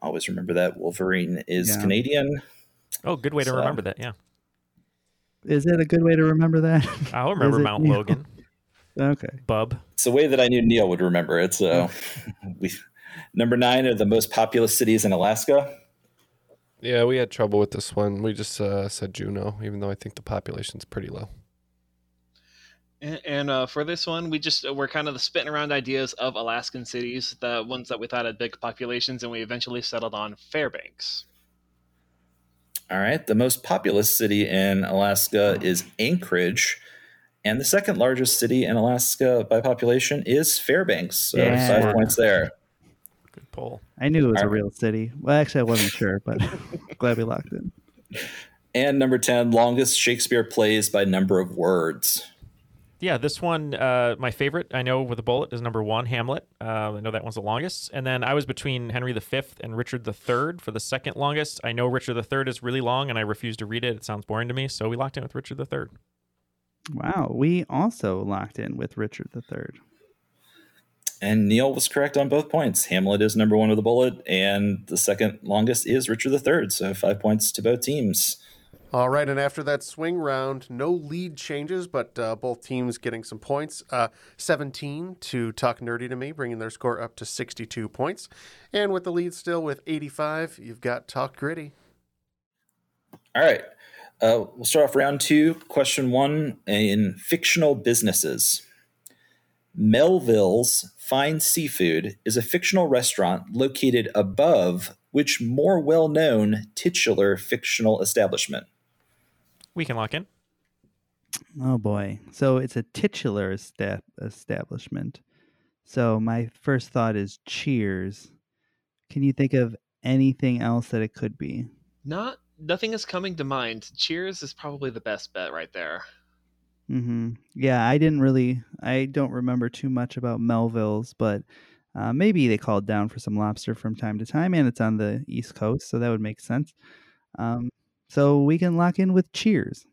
Always remember that Wolverine is Yeah. Canadian. Oh, good way to remember that. Yeah, Is it a good way to remember that? I'll *laughs* remember Mount Neal? Logan. *laughs* Okay. Bub. It's a way that I knew Neal would remember it. So, *laughs* we number nine are the most populous cities in Alaska. Yeah, we had trouble with this one. We just uh, said Juneau, even though I think the population's pretty low. And, and uh, for this one, we just we're kind of spitting around ideas of Alaskan cities, the ones that we thought had big populations, and we eventually settled on Fairbanks. All right. The most populous city in Alaska is Anchorage. And the second largest city in Alaska by population is Fairbanks. So Yeah. five points there. Good poll. I knew it was a All right. real city. Well, actually, I wasn't sure, but *laughs* glad we locked it. And number 10, longest Shakespeare plays by number of words. Yeah, this one, uh, my favorite, I know with a bullet, is number one, Hamlet. Uh, I know that one's the longest. And then I was between Henry V and Richard III for the second longest. I know Richard III is really long, and I refuse to read it. It sounds boring to me, so we locked in with Richard III. Wow. We also locked in with Richard III. And Neal was correct on both points. Hamlet is number one with a bullet, and the second longest is Richard III. So five points to both teams. All right, and after that swing round, no lead changes, but uh, both teams getting some points. Uh, 17 to Talk Nerdy to Me, bringing their score up to 62 points. And with the lead still with 85, you've got Talk Gritty. All right. Uh, we'll start off round two. Question one in fictional businesses. Melville's Fine Seafood is a fictional restaurant located above which more well known titular fictional establishment? We can lock in. Oh boy. So it's a titular esta- establishment. So my first thought is Cheers. Can you think of anything else that it could be? Not nothing is coming to mind. Cheers is probably the best bet right there. hmm Yeah, I didn't really. I don't remember too much about Melville's, but uh, maybe they called down for some lobster from time to time, and it's on the East Coast, so that would make sense. Um, so we can lock in with Cheers.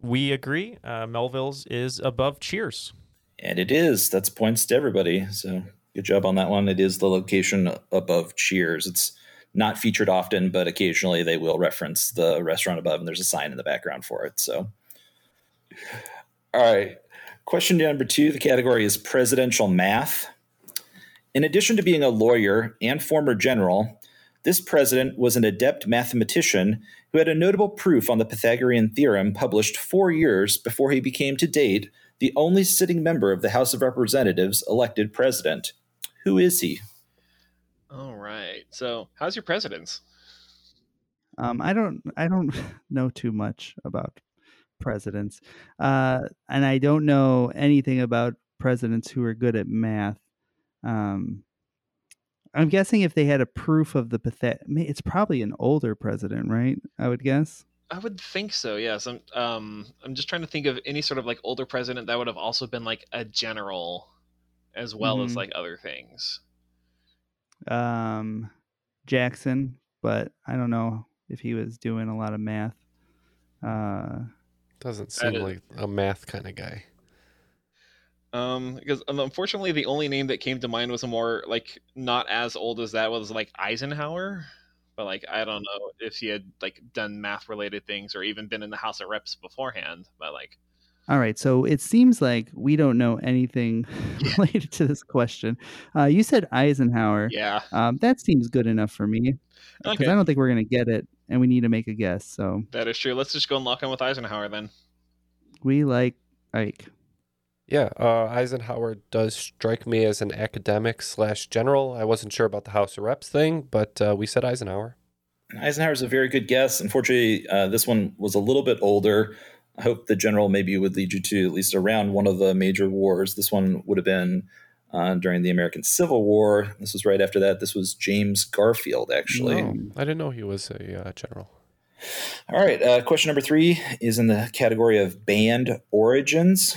We agree. Uh, Melville's is above Cheers. And it is. That's points to everybody. So good job on that one. It is the location above Cheers. It's not featured often, but occasionally they will reference the restaurant above, and there's a sign in the background for it. So, all right. Question number two the category is presidential math. In addition to being a lawyer and former general, this president was an adept mathematician who had a notable proof on the Pythagorean theorem published four years before he became to date the only sitting member of the House of Representatives elected president. Who is he? All right. So, how's your presidents? Um, I don't I don't *laughs* know too much about presidents, uh, and I don't know anything about presidents who are good at math. Um, I'm guessing if they had a proof of the pathet, it's probably an older president, right? I would guess. I would think so. Yes. I'm. Um. I'm just trying to think of any sort of like older president that would have also been like a general, as well as Mhm. like other things. Um, Jackson, but I don't know if he was doing a lot of math. Uh, Doesn't seem like a math kind of guy. Um. Because um, unfortunately, the only name that came to mind was a more like not as old as that was like Eisenhower. But like I don't know if he had like done math related things or even been in the House of Reps beforehand. But like All right, so it seems like we don't know anything *laughs* related to this question. Uh, you said Eisenhower. Yeah. Um, that seems good enough for me because Okay. I don't think we're gonna get it, and we need to make a guess. So that is true. Let's just go and lock in with Eisenhower then. we like Ike. Yeah, uh, Eisenhower does strike me as an academic slash general. I wasn't sure about the House of Reps thing, but uh, we said Eisenhower. Eisenhower is a very good guess. Unfortunately, uh, this one was a little bit older. I hope the general maybe would lead you to at least around one of the major wars. This one would have been uh, during the American Civil War. This was right after that. This was James Garfield, actually. Oh, I didn't know he was a uh, general. All right. Uh, question number three is in the category of band origins.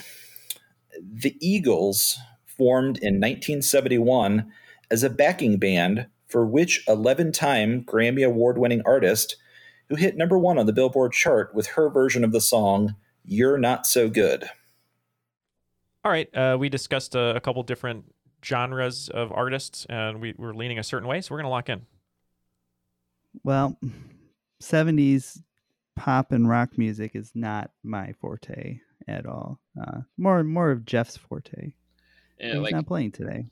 The Eagles formed in 1971 as a backing band for which 11 time Grammy Award winning artist who hit number one on the Billboard chart with her version of the song, You're Not So Good. All right, uh, we discussed a, a couple different genres of artists, and we were leaning a certain way, so we're going to lock in. Well, '70s pop and rock music is not my forte at all. Uh, more more of Jeff's forte. Yeah, He's like not playing today.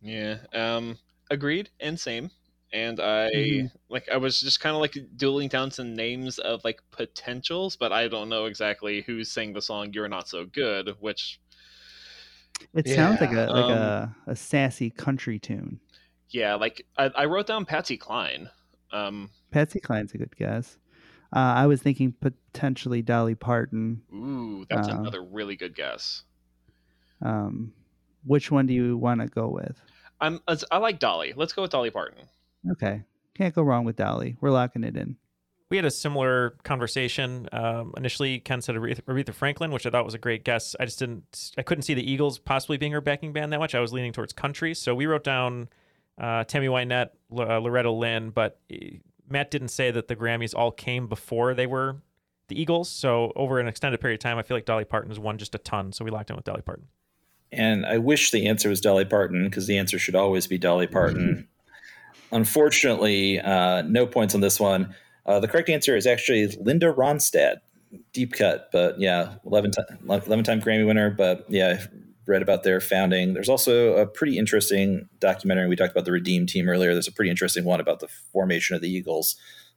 Yeah. Um. Agreed and same. And I Mhm. like I was just kind of like dueling down some names of like potentials, but I don't know exactly who sang the song "You're Not So Good," which It sounds like a like Um, a, a sassy country tune. yeah, like I, I wrote down Patsy Cline. Um. Patsy Cline's a good guess. Uh, I was thinking potentially Dolly Parton. Ooh, that's Uh, another really good guess. Um, which one do you want to go with? I'm I like Dolly. Let's go with Dolly Parton. Okay, can't go wrong with Dolly. We're locking it in. We had a similar conversation. Um, initially, Ken said Aretha, Aretha Franklin, which I thought was a great guess. I just didn't, I couldn't see the Eagles possibly being her backing band that much. I was leaning towards country, so we wrote down uh, Tammy Wynette, L- uh, Loretta Lynn, but uh, Matt didn't say that the Grammys all came before they were the Eagles. So over an extended period of time, I feel like Dolly Parton has won just a ton. So we locked in with Dolly Parton. And I wish the answer was Dolly Parton because the answer should always be Dolly Parton. *laughs* Unfortunately, uh, no points on this one. Uh, the correct answer is actually Linda Ronstadt. Deep cut, but yeah, 11 time, 11 time Grammy winner. But yeah, I've read about their founding. There's also a pretty interesting documentary. We talked about the Redeem team earlier. There's a pretty interesting one about the formation of the Eagles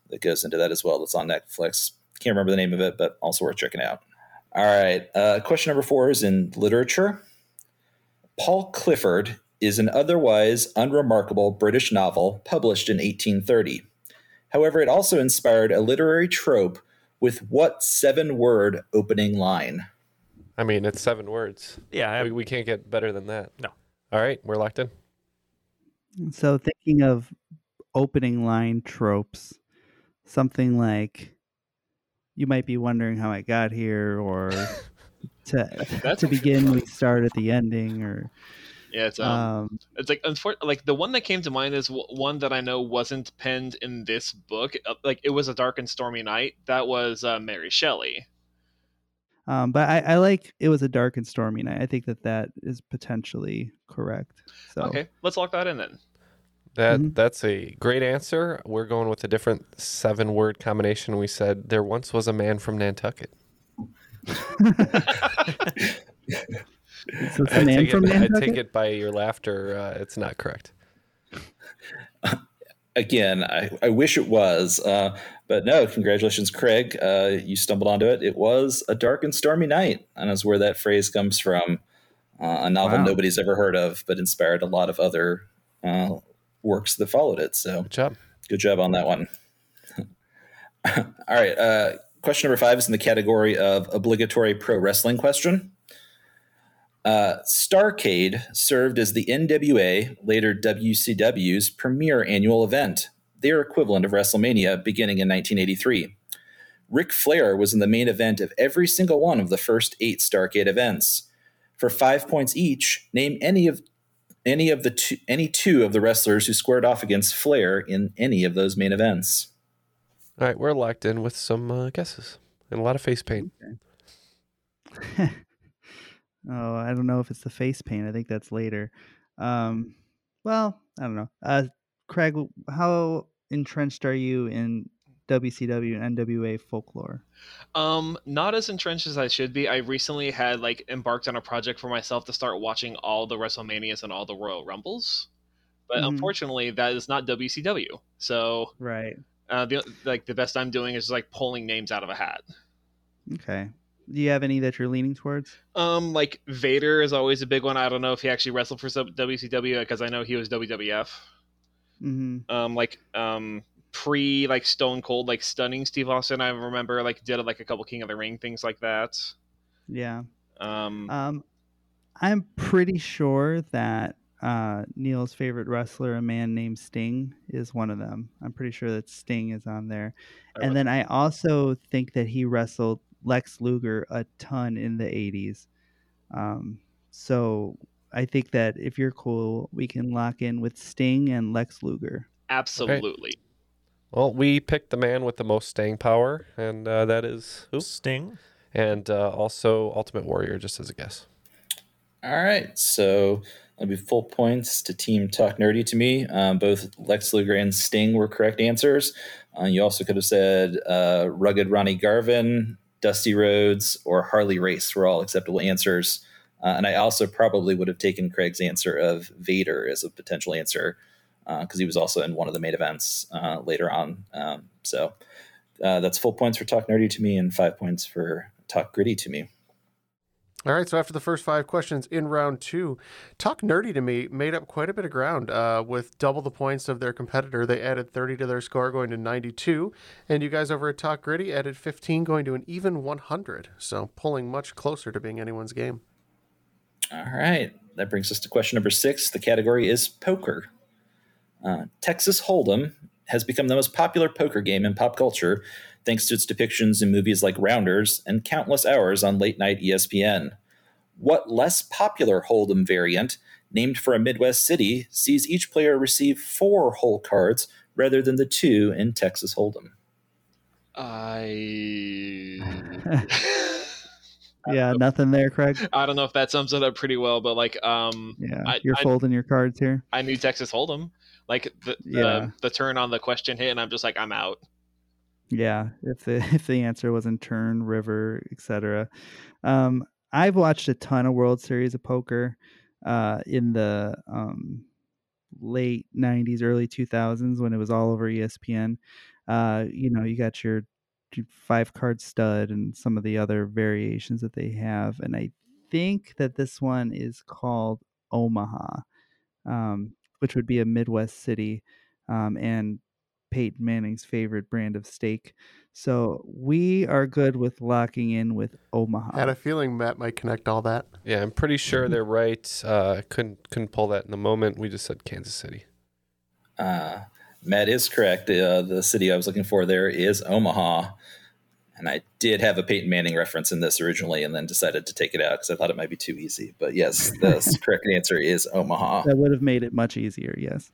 that goes into that as well. That's on Netflix. Can't remember the name of it, but also worth checking out. All right. Uh, question number four is in literature. Paul Clifford is an otherwise unremarkable British novel published in 1830. However, it also inspired a literary trope with what seven word opening line? I mean, it's seven words. Yeah, we, we can't get better than that. No. All right, we're locked in. So thinking of opening line tropes, something like you might be wondering how I got here, or *laughs* to That's to begin we start at the ending, or Yeah, it's um, um, it's like unfor- like the one that came to mind is w- one that I know wasn't penned in this book. Uh, Like it was a dark and stormy night. That was uh, Mary Shelley. Um, but I, I like it was a dark and stormy night. I think that that is potentially correct. So Okay, let's lock that in then. That Mm-hmm. that's a great answer. We're going with a different seven word combination. We said there once was a man from Nantucket. So it's a *laughs* I man take from it, I take it by your laughter. Uh, it's not correct. *laughs* Again, I, I wish it was, uh, but no, congratulations, Craig. Uh, you stumbled onto it. It was A Dark and Stormy Night, and is where that phrase comes from. Uh, a novel Wow. nobody's ever heard of, but inspired a lot of other uh, works that followed it. So good job. Good job on that one. *laughs* All right. Uh, question number five is in the category of obligatory pro wrestling question. Uh, Starcade served as the NWA, later WCW's premier annual event, their equivalent of WrestleMania, beginning in 1983. Ric Flair was in the main event of every single one of the first eight Starcade events. For five points each, name any of any of the two, any two of the wrestlers who squared off against Flair in any of those main events. All right, we're locked in with some uh, guesses and a lot of face paint. *laughs* Oh, I don't know if it's the face paint. I think that's later. Um, well, I don't know. Uh, Craig, how entrenched are you in WCW and NWA folklore? Um, not as entrenched as I should be. I recently had like embarked on a project for myself to start watching all the WrestleManias and all the Royal Rumbles, but Mhm. unfortunately, that is not WCW. So Right. uh, the like the best I'm doing is like pulling names out of a hat. Okay. Do you have any that you're leaning towards? Um, like Vader is always a big one. I don't know if he actually wrestled for WCW because I know he was WWF. Mm-hmm. Um, like um pre like Stone Cold like stunning Steve Austin. I remember like did like a couple King of the Ring things like that. Yeah. Um, Um, I'm pretty sure that uh, Neal's favorite wrestler, a man named Sting, is one of them. I'm pretty sure that Sting is on there. And then I also think that he wrestled Lex Luger a ton in the 80s. Um, so I think that if you're cool, we can lock in with Sting and Lex Luger. absolutely. Well, we picked the man with the most staying power, and uh, that is who? Sting. And uh, also Ultimate Warrior, just as a guess. All right, so that'll be full points to Team Talk Nerdy to me. Um, both Lex Luger and Sting were correct answers. Uh, you also could have said uh, Rugged Ronnie Garvin, Dusty Rhodes, or Harley Race were all acceptable answers. Uh, and I also probably would have taken Craig's answer of Vader as a potential answer because he was also in one of the main events uh, later on. Um, so uh, that's full points for Talk Nerdy to me and five points for Talk Gritty to me. All right, so after the first five questions in round two, Talk Nerdy to me made up quite a bit of ground. Uh, with double the points of their competitor, they added 30 to their score, going to 92. And you guys over at Talk Gritty added 15, going to an even 100. So pulling much closer to being anyone's game. All right. That brings us to question number six. The category is poker. Uh, Texas Hold'em has become the most popular poker game in pop culture thanks to its depictions in movies like Rounders and countless hours on late night ESPN. What less popular Hold'em variant, named for a Midwest city, sees each player receive four whole cards rather than the two in Texas Hold'em? I *laughs* *laughs* Yeah, nothing there, Craig. I don't know if that sums it up pretty well, but like um Yeah, I, you're I, folding your cards here. I knew Texas Hold'em. Like the, Yeah. the the turn on the question hit, and I'm just like I'm out. Yeah, if the *laughs* if the answer wasn't turn, river, etc. Um, I've watched a ton of World Series of Poker uh, in the um, late '90s, early 2000s when it was all over ESPN. Uh, you know, you got your five card stud and some of the other variations that they have, and I think that this one is called Omaha, um, which would be a Midwest city, um, and Peyton Manning's favorite brand of steak. So we are good with locking in with Omaha. I Had a feeling Matt might connect all that. Yeah, I'm pretty sure they're *laughs* right. Uh, couldn't couldn't pull that in the moment. We just said Kansas City. Uh, Matt is correct. Uh, the city I was looking for there is Omaha. And I did have a Peyton Manning reference in this originally and then decided to take it out because I thought it might be too easy. But yes, the *laughs* correct answer is Omaha. That would have made it much easier, yes.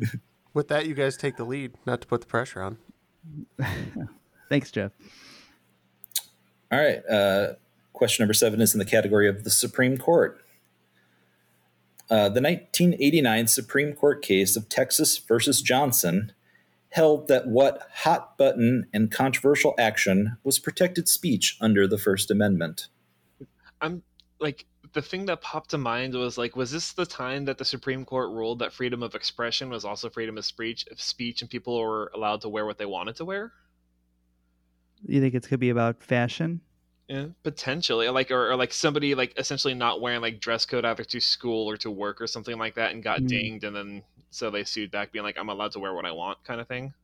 *laughs* With that, you guys take the lead, not to put the pressure on. *laughs* Thanks, Jeff. All right. Uh, question number seven is in the category of the Supreme Court. Uh, the 1989 Supreme Court case of Texas versus Johnson held that what hot button and controversial action was protected speech under the First Amendment. I'm like the thing that popped to mind was like, was this the time that the Supreme Court ruled that freedom of expression was also freedom of speech, of speech, and people were allowed to wear what they wanted to wear? You think it's could be about fashion? Yeah, potentially. Like, or, or like somebody like essentially not wearing like dress code either to school or to work or something like that, and got Mm. dinged, and then so they sued back, being like, "I'm allowed to wear what I want," kind of thing.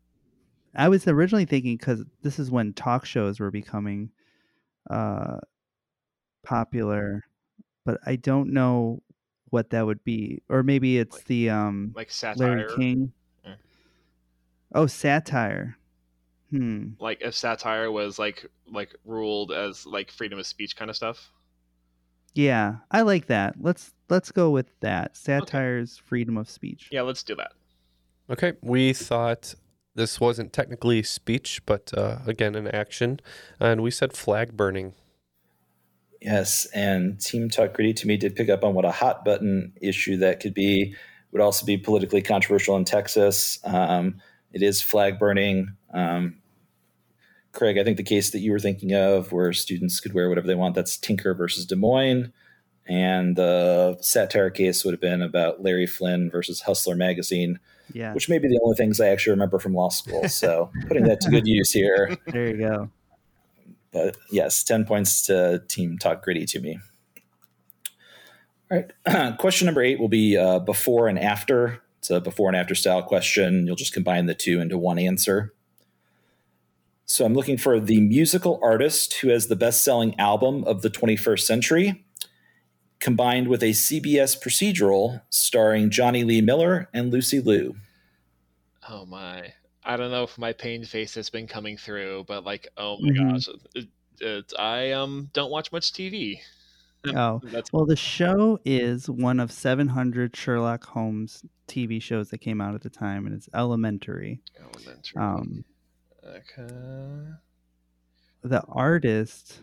I was originally thinking because this is when talk shows were becoming uh, popular, but I don't know what that would be, or maybe it's the um, Like Larry. King. Yeah. Oh, satire. Hmm. Like if satire was like like ruled as like freedom of speech kind of stuff. Yeah, I like that. Let's let's go with that. Satire's freedom of speech. Yeah, let's do that. Okay, we thought this wasn't technically speech, but uh, again, an action, and we said flag burning. Yes, and Team Talk Gritty to me did pick up on what a hot button issue that could be. Would also be politically controversial in Texas. Um, it is flag burning. Um, Craig, I think the case that you were thinking of, where students could wear whatever they want, that's Tinker versus Des Moines. And the satire case would have been about Larry Flynt versus Hustler magazine, Yeah. which may be the only things I actually remember from law school. So putting that to good use here. *laughs* There you go. But yes, 10 points to Team Talk Gritty to me. All right. *clears throat* question number eight will be uh, before and after. It's a before and after style question. You'll just combine the two into one answer. So I'm looking for the musical artist who has the best selling album of the 21st century, combined with a CBS procedural starring Jonny Lee Miller and Lucy Liu. Oh my. I don't know if my pain face has been coming through, but like, oh my Mhm. gosh, it, it, I um don't watch much TV. Oh, *laughs* That's well, the show is one of 700 Sherlock Holmes TV shows that came out at the time, and it's Elementary. elementary. Um, okay. the artist,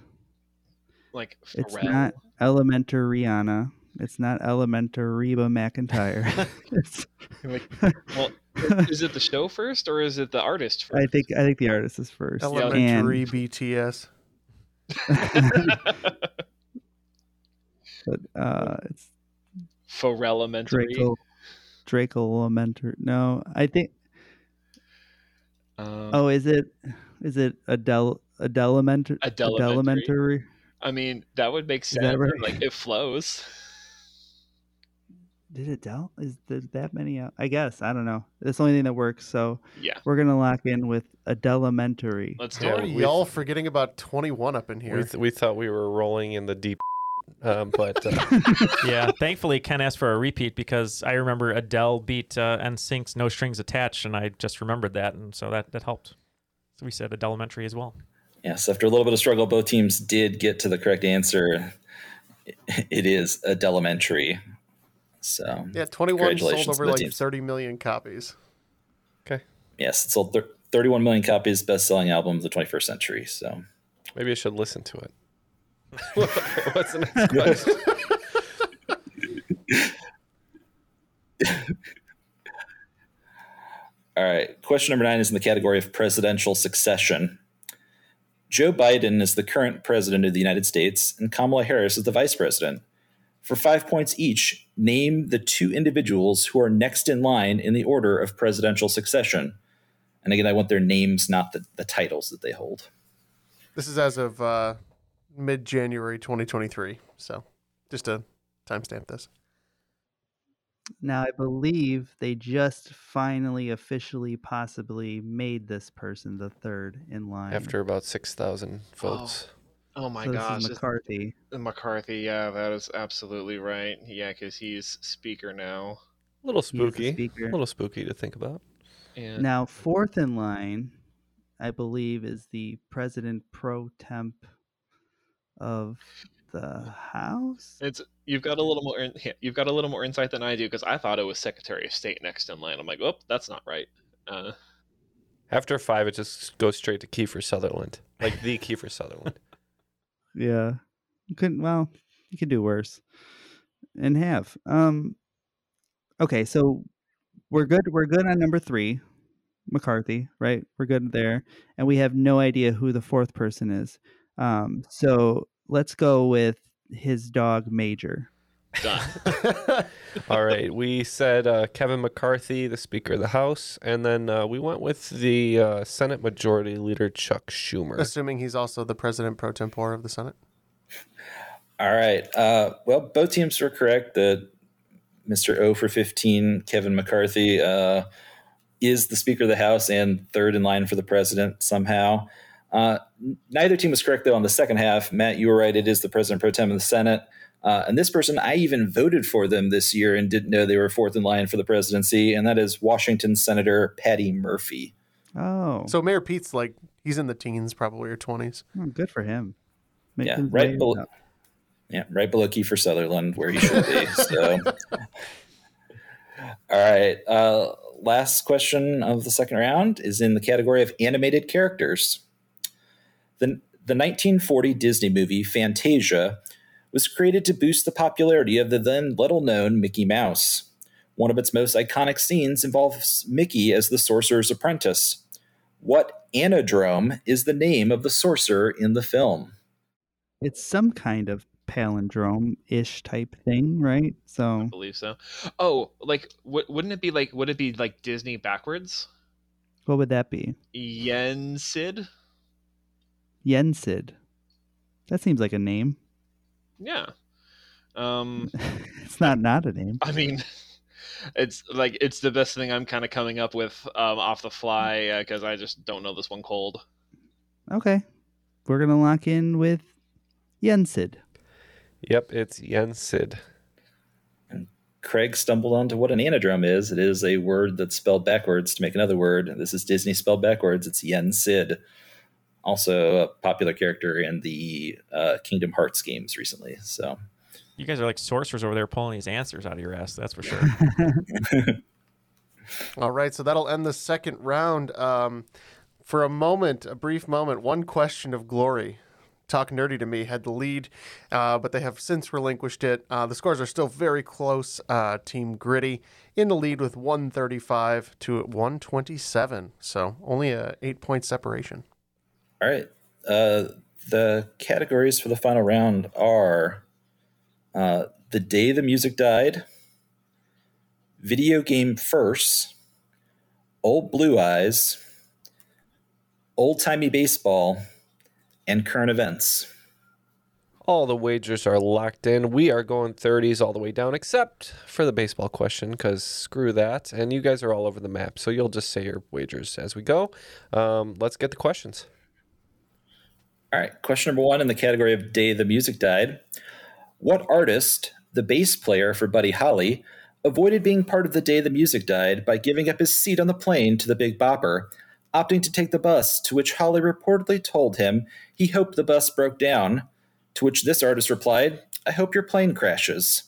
Like it's not Elementary Rihanna. It's not Elementary Reba McEntire. *laughs* *laughs* Like, well, is it the show first or is it the artist first? I think I think the artist is first. Elementary And- BTS. *laughs* but uh, it's Pharrell Elementary. Draco. Draco Elementary. No, I think. Um, Oh, is it? Is it Adele? Adelementary? Adelementary. Adelementary? I mean, that would make sense. right? Like it flows. Did Adele? Is there that many? Out? I guess I don't know. It's the only thing that works. So Yeah. we're gonna lock in with Adelementary. Let's How are y'all forgetting about 21 up in here? We, th- we thought we were rolling in the deep, um, but uh, *laughs* yeah, thankfully Ken asked for a repeat because I remember Adele beat uh, NSYNC's "No Strings Attached," and I just remembered that, and so that that helped. So we said Adele Elementary as well. Yes, after a little bit of struggle, both teams did get to the correct answer. It is a Elementary. So yeah, 21 sold congratulations over like teams. 30 million copies. Okay. Yes, it sold thir- 31 million copies, best-selling album of the 21st century. So maybe I should listen to it. *laughs* What's the next question? *laughs* All right. Question number nine is in the category of presidential succession. Joe Biden is the current president of the United States, and Kamala Harris is the vice president. For five points each, name the two individuals who are next in line in the order of presidential succession. And again, I want their names, not the, the titles that they hold. This is as of uh, mid January 2023. So just to timestamp this. Now I believe they just finally officially possibly made this person the third in line. After about 6,000 votes. Oh, oh my So this is gosh. it's- McCarthy. McCarthy, yeah, that is absolutely right. Yeah, because he's speaker now. A little He is the spooky. speaker. A little spooky to think about. And Now fourth in line, I believe, is the president pro temp of the House. it's you've got a little more in- you've got a little more insight than I do because I thought it was Secretary of State next in line. I'm like, oh, that's not right. Uh, After five, it just goes straight to Kiefer Sutherland. Like the Kiefer Sutherland. *laughs* Yeah, you couldn't. Well, you could do worse, and have. Um, okay, so we're good. We're good on number three, McCarthy. Right, we're good there, and we have no idea who the fourth person is. Um, so let's go with his dog Major. done. *laughs* *laughs* All right. We said uh, Kevin McCarthy, the Speaker of the House, and then uh, we went with the uh, Senate Majority Leader Chuck Schumer. Assuming he's also the president pro tempore of the Senate. All right. Uh, well, both teams were correct. The Mr. O for 15, Kevin McCarthy, uh, is the Speaker of the House and third in line for the president somehow. Uh, neither team was correct, though, on the second half. Matt, you were right. It is the president pro tem of the Senate. Uh, and this person, I even voted for them this year and didn't know they were fourth in line for the presidency, and that is Washington Senator Patty Murphy. Oh, So Mayor Pete's like he's in the teens, probably or twenties. oh, good for him. yeah, Making right waves below, up. yeah, right below Kiefer Sutherland, where he should be. *laughs* so, all right. Uh, last question of the second round is in the category of animated characters. The the 1940 Disney movie Fantasia was created to boost the popularity of the then little known Mickey Mouse. One of its most iconic scenes involves Mickey as the sorcerer's apprentice. What anadrome is the name of the sorcerer in the film? It's some kind of palindrome ish type thing, right? So I believe so. Oh, like w- wouldn't it be like would it be like Disney backwards? what would that be? Yen Sid? Yensid. That seems like a name. Yeah. Um *laughs* It's not not a name. I mean *laughs* it's like it's the best thing I'm kind of coming up with um, off the fly because I just don't know this one cold. Okay. We're gonna lock in with Yensid. Yep, it's Yensid. Craig stumbled onto what an anadrome is. It is a word that's spelled backwards to make another word. This is Disney spelled backwards. It's Yen Sid, also a popular character in the uh, Kingdom Hearts games recently. So You guys are like sorcerers over there pulling these answers out of your ass. That's for sure. *laughs* *laughs* All right, so that'll end the second round. Um, for a moment, a brief moment, one question of glory. Talk Nerdy to Me had the lead, uh, but they have since relinquished it. Uh, the scores are still very close. Uh, Team Gritty in the lead with 135 to 127, so only a eight point separation. All right. Uh, the categories for the final round are uh, The Day the Music Died, Video Game First, Old Blue Eyes, Old Timey Baseball, and Current Events. All the wagers are locked in. We are going 30s all the way down, except for the baseball question, because screw that. And you guys are all over the map, so you'll just say your wagers as we go. Um, let's get the questions. All right. Question number one in the category of Day the Music Died. What artist, the bass player for Buddy Holly, avoided being part of the Day the Music Died by giving up his seat on the plane to the Big Bopper, opting to take the bus, to which Holly reportedly told him he hoped the bus broke down, to which this artist replied, I hope your plane crashes.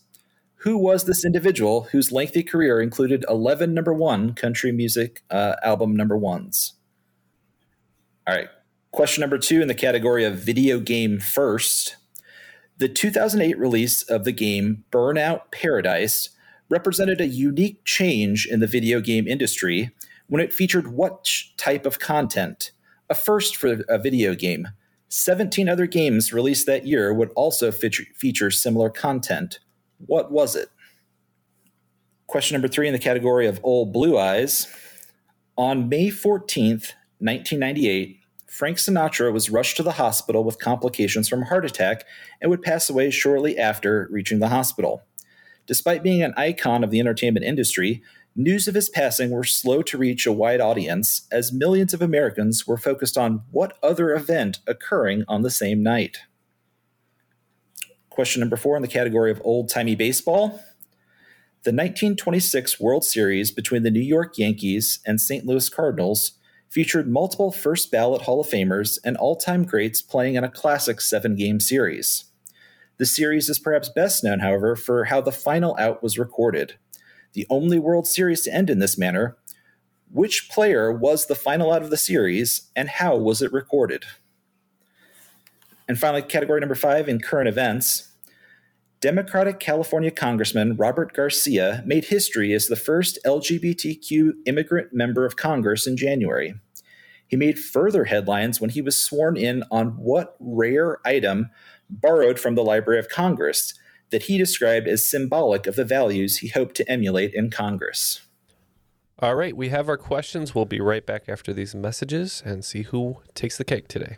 Who was this individual whose lengthy career included 11 number one country music uh, album number ones? All right. Question number two in the category of video game first. The 2008 release of the game Burnout Paradise represented a unique change in the video game industry when it featured what type of content? A first for a video game. 17 other games released that year would also feature, similar content. What was it? Question number three in the category of Old Blue Eyes. On May 14th, 1998, Frank Sinatra was rushed to the hospital with complications from a heart attack and would pass away shortly after reaching the hospital. Despite being an icon of the entertainment industry, news of his passing were slow to reach a wide audience as millions of Americans were focused on what other event occurring on the same night. Question number four in the category of old timey baseball. The 1926 World Series between the New York Yankees and St. Louis Cardinals featured multiple first ballot Hall of Famers and all time greats playing in a classic seven game series. The series is perhaps best known, however, for how the final out was recorded. The only World Series to end in this manner. Which player was the final out of the series, and how was it recorded? And finally, category number five in current events. Democratic California Congressman Robert Garcia made history as the first LGBTQ immigrant member of Congress in January. He made further headlines when he was sworn in on what rare item borrowed from the Library of Congress that he described as symbolic of the values he hoped to emulate in Congress. All right, we have our questions. We'll be right back after these messages and see who takes the cake today.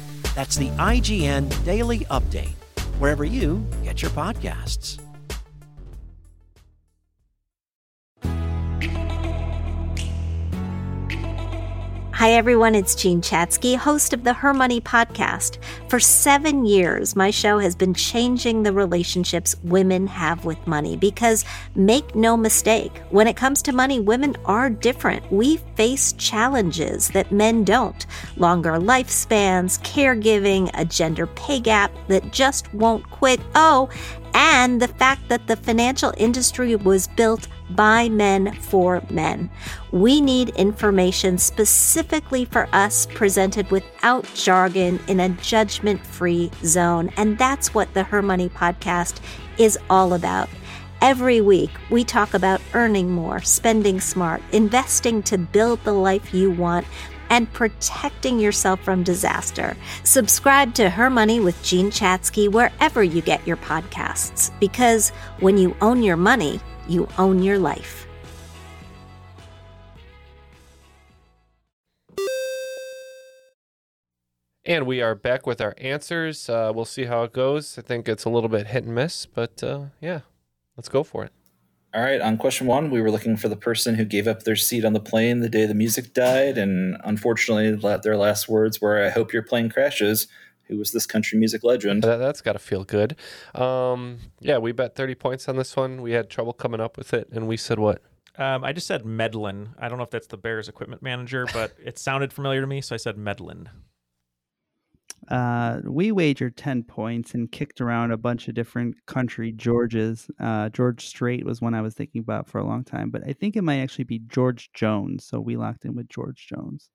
That's the IGN Daily Update, wherever you get your podcasts. Hi, everyone. It's Jean Chatzky, host of the Her Money podcast. For seven years, my show has been changing the relationships women have with money because make no mistake, when it comes to money, women are different. We face challenges that men don't longer lifespans, caregiving, a gender pay gap that just won't quit. Oh, and the fact that the financial industry was built by men for men. We need information specifically for us presented without jargon in a judgment free zone. And that's what the Her Money podcast is all about. Every week, we talk about earning more, spending smart, investing to build the life you want, and protecting yourself from disaster. Subscribe to Her Money with Jean Chatzky wherever you get your podcasts, because when you own your money, you own your life. And we are back with our answers. Uh, we'll see how it goes. I think it's a little bit hit and miss, but uh, yeah, let's go for it. All right, on question one, we were looking for the person who gave up their seat on the plane the day the music died, and unfortunately, their last words were, "I hope your plane crashes." Who was this country music legend? That, that's got to feel good. Um, yeah, we bet thirty points on this one. We had trouble coming up with it, and we said what? Um, I just said Medlin. I don't know if that's the Bears equipment manager, but *laughs* it sounded familiar to me, so I said Medlin. Uh, we wagered 10 points and kicked around a bunch of different country Georges. Uh, George Strait was one I was thinking about for a long time, but I think it might actually be George Jones. So we locked in with George Jones.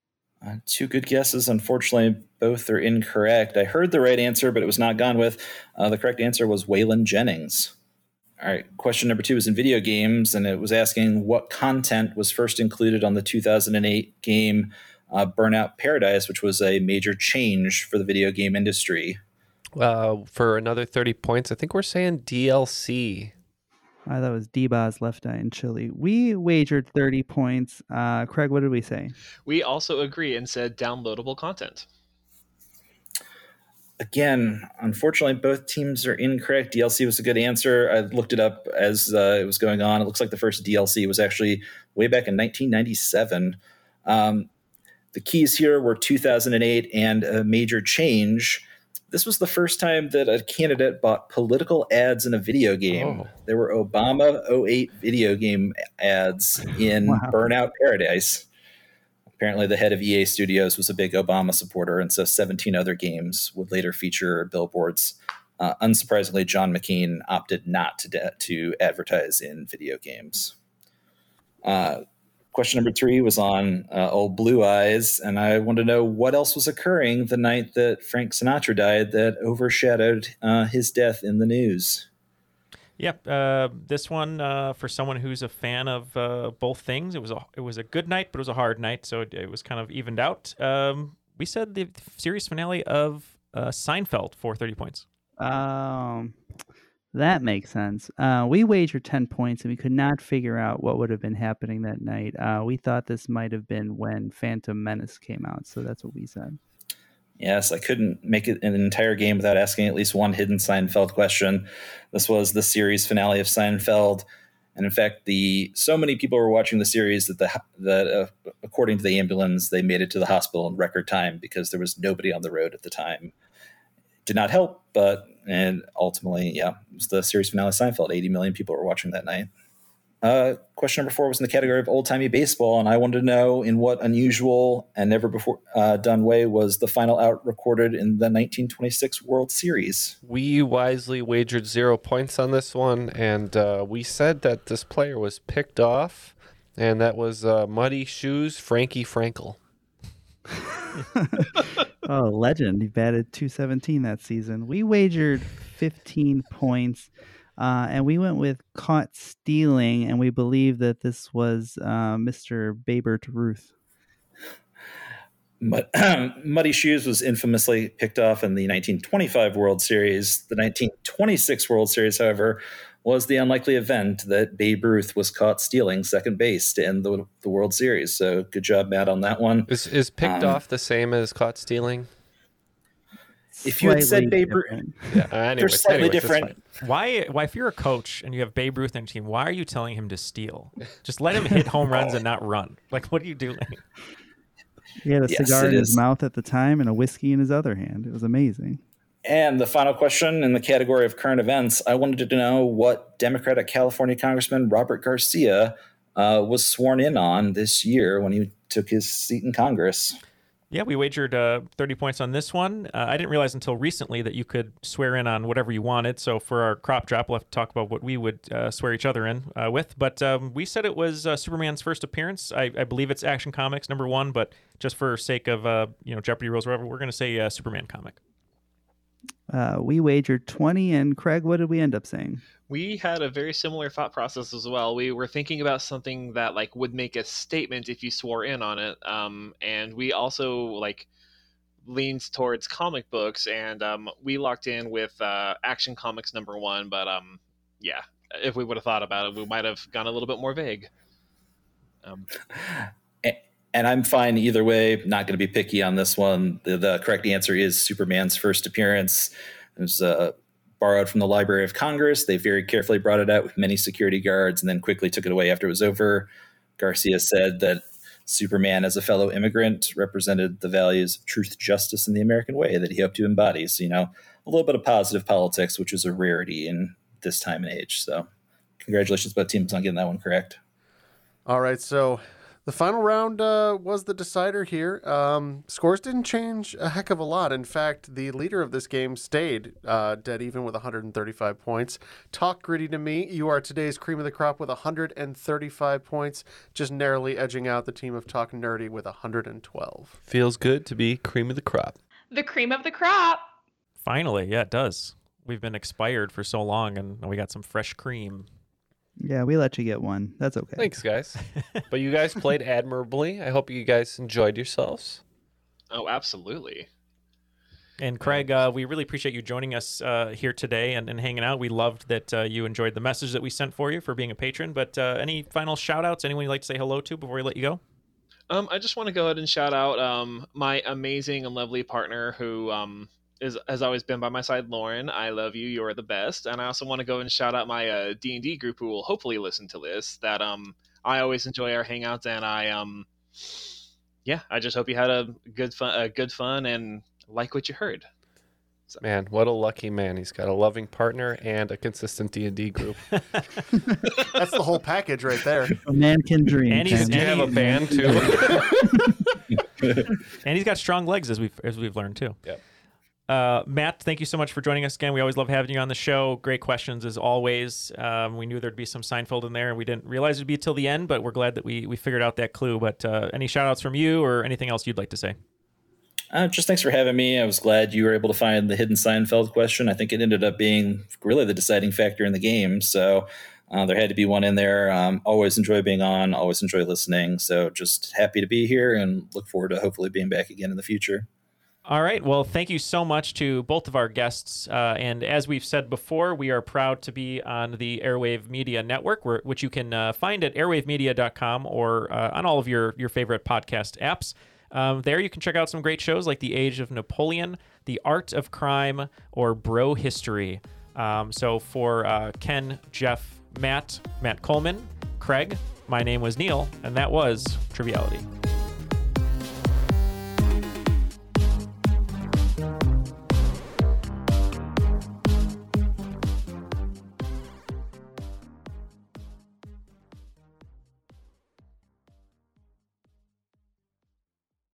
Uh, two good guesses. Unfortunately, both are incorrect. I heard the right answer, but it was not gone with. Uh, the correct answer was Waylon Jennings. All right, question number two is in video games, and it was asking what content was first included on the 2008 game uh, Burnout Paradise, which was a major change for the video game industry. Uh, for another 30 points, I think we're saying DLC. Uh, that was D-Boz Left Eye in Chile. We wagered 30 points. Uh, Craig, what did we say? We also agree and said downloadable content. Again, unfortunately, both teams are incorrect. DLC was a good answer. I looked it up as uh, it was going on. It looks like the first DLC was actually way back in 1997. Um, the keys here were 2008 and a major change. This was the first time that a candidate bought political ads in a video game. Oh. There were Obama 08 video game ads in Wow. Burnout Paradise. Apparently, the head of EA Studios was a big Obama supporter, and so 17 other games would later feature billboards. Uh, unsurprisingly, John McCain opted not to, de- to advertise in video games. Uh, question number three was on uh, old Blue Eyes, and I want to know what else was occurring the night that Frank Sinatra died that overshadowed uh, his death in the news. Yep, uh, this one uh, for someone who's a fan of uh, both things. It was a it was a good night, but it was a hard night, so it, it was kind of evened out. Um, we said the series finale of uh, Seinfeld for thirty points. Um, that makes sense. Uh, we wagered 10 points and we could not figure out what would have been happening that night. Uh, we thought this might have been when Phantom Menace came out. So that's what we said. Yes, I couldn't make it an entire game without asking at least one hidden Seinfeld question. This was the series finale of Seinfeld, and in fact, the so many people were watching the series that the that uh, according to the ambulance, they made it to the hospital in record time because there was nobody on the road at the time. Did not help, but and ultimately, yeah, it was the series finale Seinfeld. Eighty million people were watching that night. Uh, question number four was in the category of old timey baseball, and I wanted to know in what unusual and never before uh, done way was the final out recorded in the 1926 World Series. We wisely wagered zero points on this one, and uh, we said that this player was picked off, and that was uh, Muddy Shoes Frankie Frankel. *laughs* oh, legend. He batted 217 that season. We wagered 15 points. Uh, and we went with caught stealing, and we believe that this was uh, Mr. Babert Ruth. Mud- *clears throat* Muddy Shoes was infamously picked off in the 1925 World Series. The 1926 World Series, however, was the unlikely event that Babe Ruth was caught stealing second base to end the, the World Series. So good job, Matt, on that one. Is is picked Um, off the same as caught stealing? If you had said Babe Ruth, different. *laughs* Yeah, uh, anyways, they're slightly anyways, different. Why, why, if you're a coach and you have Babe Ruth on your team, why are you telling him to steal? Just let him *laughs* hit home runs and not run. Like, what are you doing? He had a Yes, cigar it in his mouth at the time and a whiskey in his other hand. It was amazing. And the final question in the category of current events, I wanted to know what Democratic California Congressman Robert Garcia uh, was sworn in on this year when he took his seat in Congress. Yeah, we wagered uh, 30 points on this one. Uh, I didn't realize until recently that you could swear in on whatever you wanted. So for our crop drop, we'll have to talk about what we would uh, swear each other in uh, with. But um, we said it was uh, Superman's first appearance. I, I believe it's Action Comics number one, but just for sake of uh, you know Jeopardy rules, whatever, we're going to say Superman comic. Uh, we wagered 20, and Craig, what did we end up saying? We had a very similar thought process as well. We were thinking about something that like would make a statement if you swore in on it, um, and we also like leans towards comic books, and um, we locked in with uh, Action Comics number one. But um, yeah, if we would have thought about it, we might have gone a little bit more vague. Um, A- *laughs* And I'm fine either way. Not going to be picky on this one. The, the correct answer is Superman's first appearance. It was uh, borrowed from the Library of Congress. They very carefully brought it out with many security guards and then quickly took it away after it was over. Garcia said that Superman, as a fellow immigrant, represented the values of truth, justice, and the American way that he hoped to embody. So, you know, a little bit of positive politics, which is a rarity in this time and age. So, congratulations, both teams, on getting that one correct. All right, so the final round uh, was the decider here. Um, scores didn't change a heck of a lot. In fact, the leader of this game stayed uh, dead even with 135 points. Talk gritty to me. You are today's cream of the crop with 135 points, just narrowly edging out the team of Talk Nerdy with 112. Feels good to be cream of the crop. The cream of the crop. Finally, yeah, it does. We've been expired for so long, and we got some fresh cream. Yeah, we let you get one. That's okay. Thanks, guys. but you guys played *laughs* admirably. I hope you guys enjoyed yourselves. oh, absolutely. And Craig, uh, we really appreciate you joining us uh, here today and, and hanging out. We loved that uh, you enjoyed the message that we sent for you for being a patron. But uh, any final shout outs? Anyone you'd like to say hello to before we let you go? Um, I just want to go ahead and shout out um, my amazing and lovely partner who um, is has always been by my side, Lauren. I love you. You're the best. And I also want to go and shout out my uh, D and D group who will hopefully listen to this. That um, I always enjoy our hangouts, and I um, yeah, I just hope you had a good fun, a good fun, and like what you heard. Man, what a lucky man. He's got a loving partner and a consistent D&D group. *laughs* That's the whole package right there. A man can dream. And he's- Ken. Do you have a band too? *laughs* and he's got strong legs, as we've as we've learned too. Yep. Uh, Matt, thank you so much for joining us again. We always love having you on the show. Great questions as always. Um, we knew there'd be some Seinfeld in there, and we didn't realize it'd be till the end, but we're glad that we we figured out that clue. But uh, any shout outs from you or anything else you'd like to say? Uh, just thanks for having me. I was glad you were able to find the hidden Seinfeld question. I think it ended up being really the deciding factor in the game. So uh, there had to be one in there. Um, always enjoy being on, always enjoy listening. So just happy to be here and look forward to hopefully being back again in the future. All right. Well, thank you so much to both of our guests. Uh, and as we've said before, we are proud to be on the Airwave Media Network, which you can uh, find at airwavemedia.com or uh, on all of your, your favorite podcast apps. Um, there you can check out some great shows like The Age of Napoleon, The Art of Crime, or Bro History. Um, so for uh, Ken, Jeff, Matt, Matt Coleman, Craig, my name was Neal, and that was Triviality.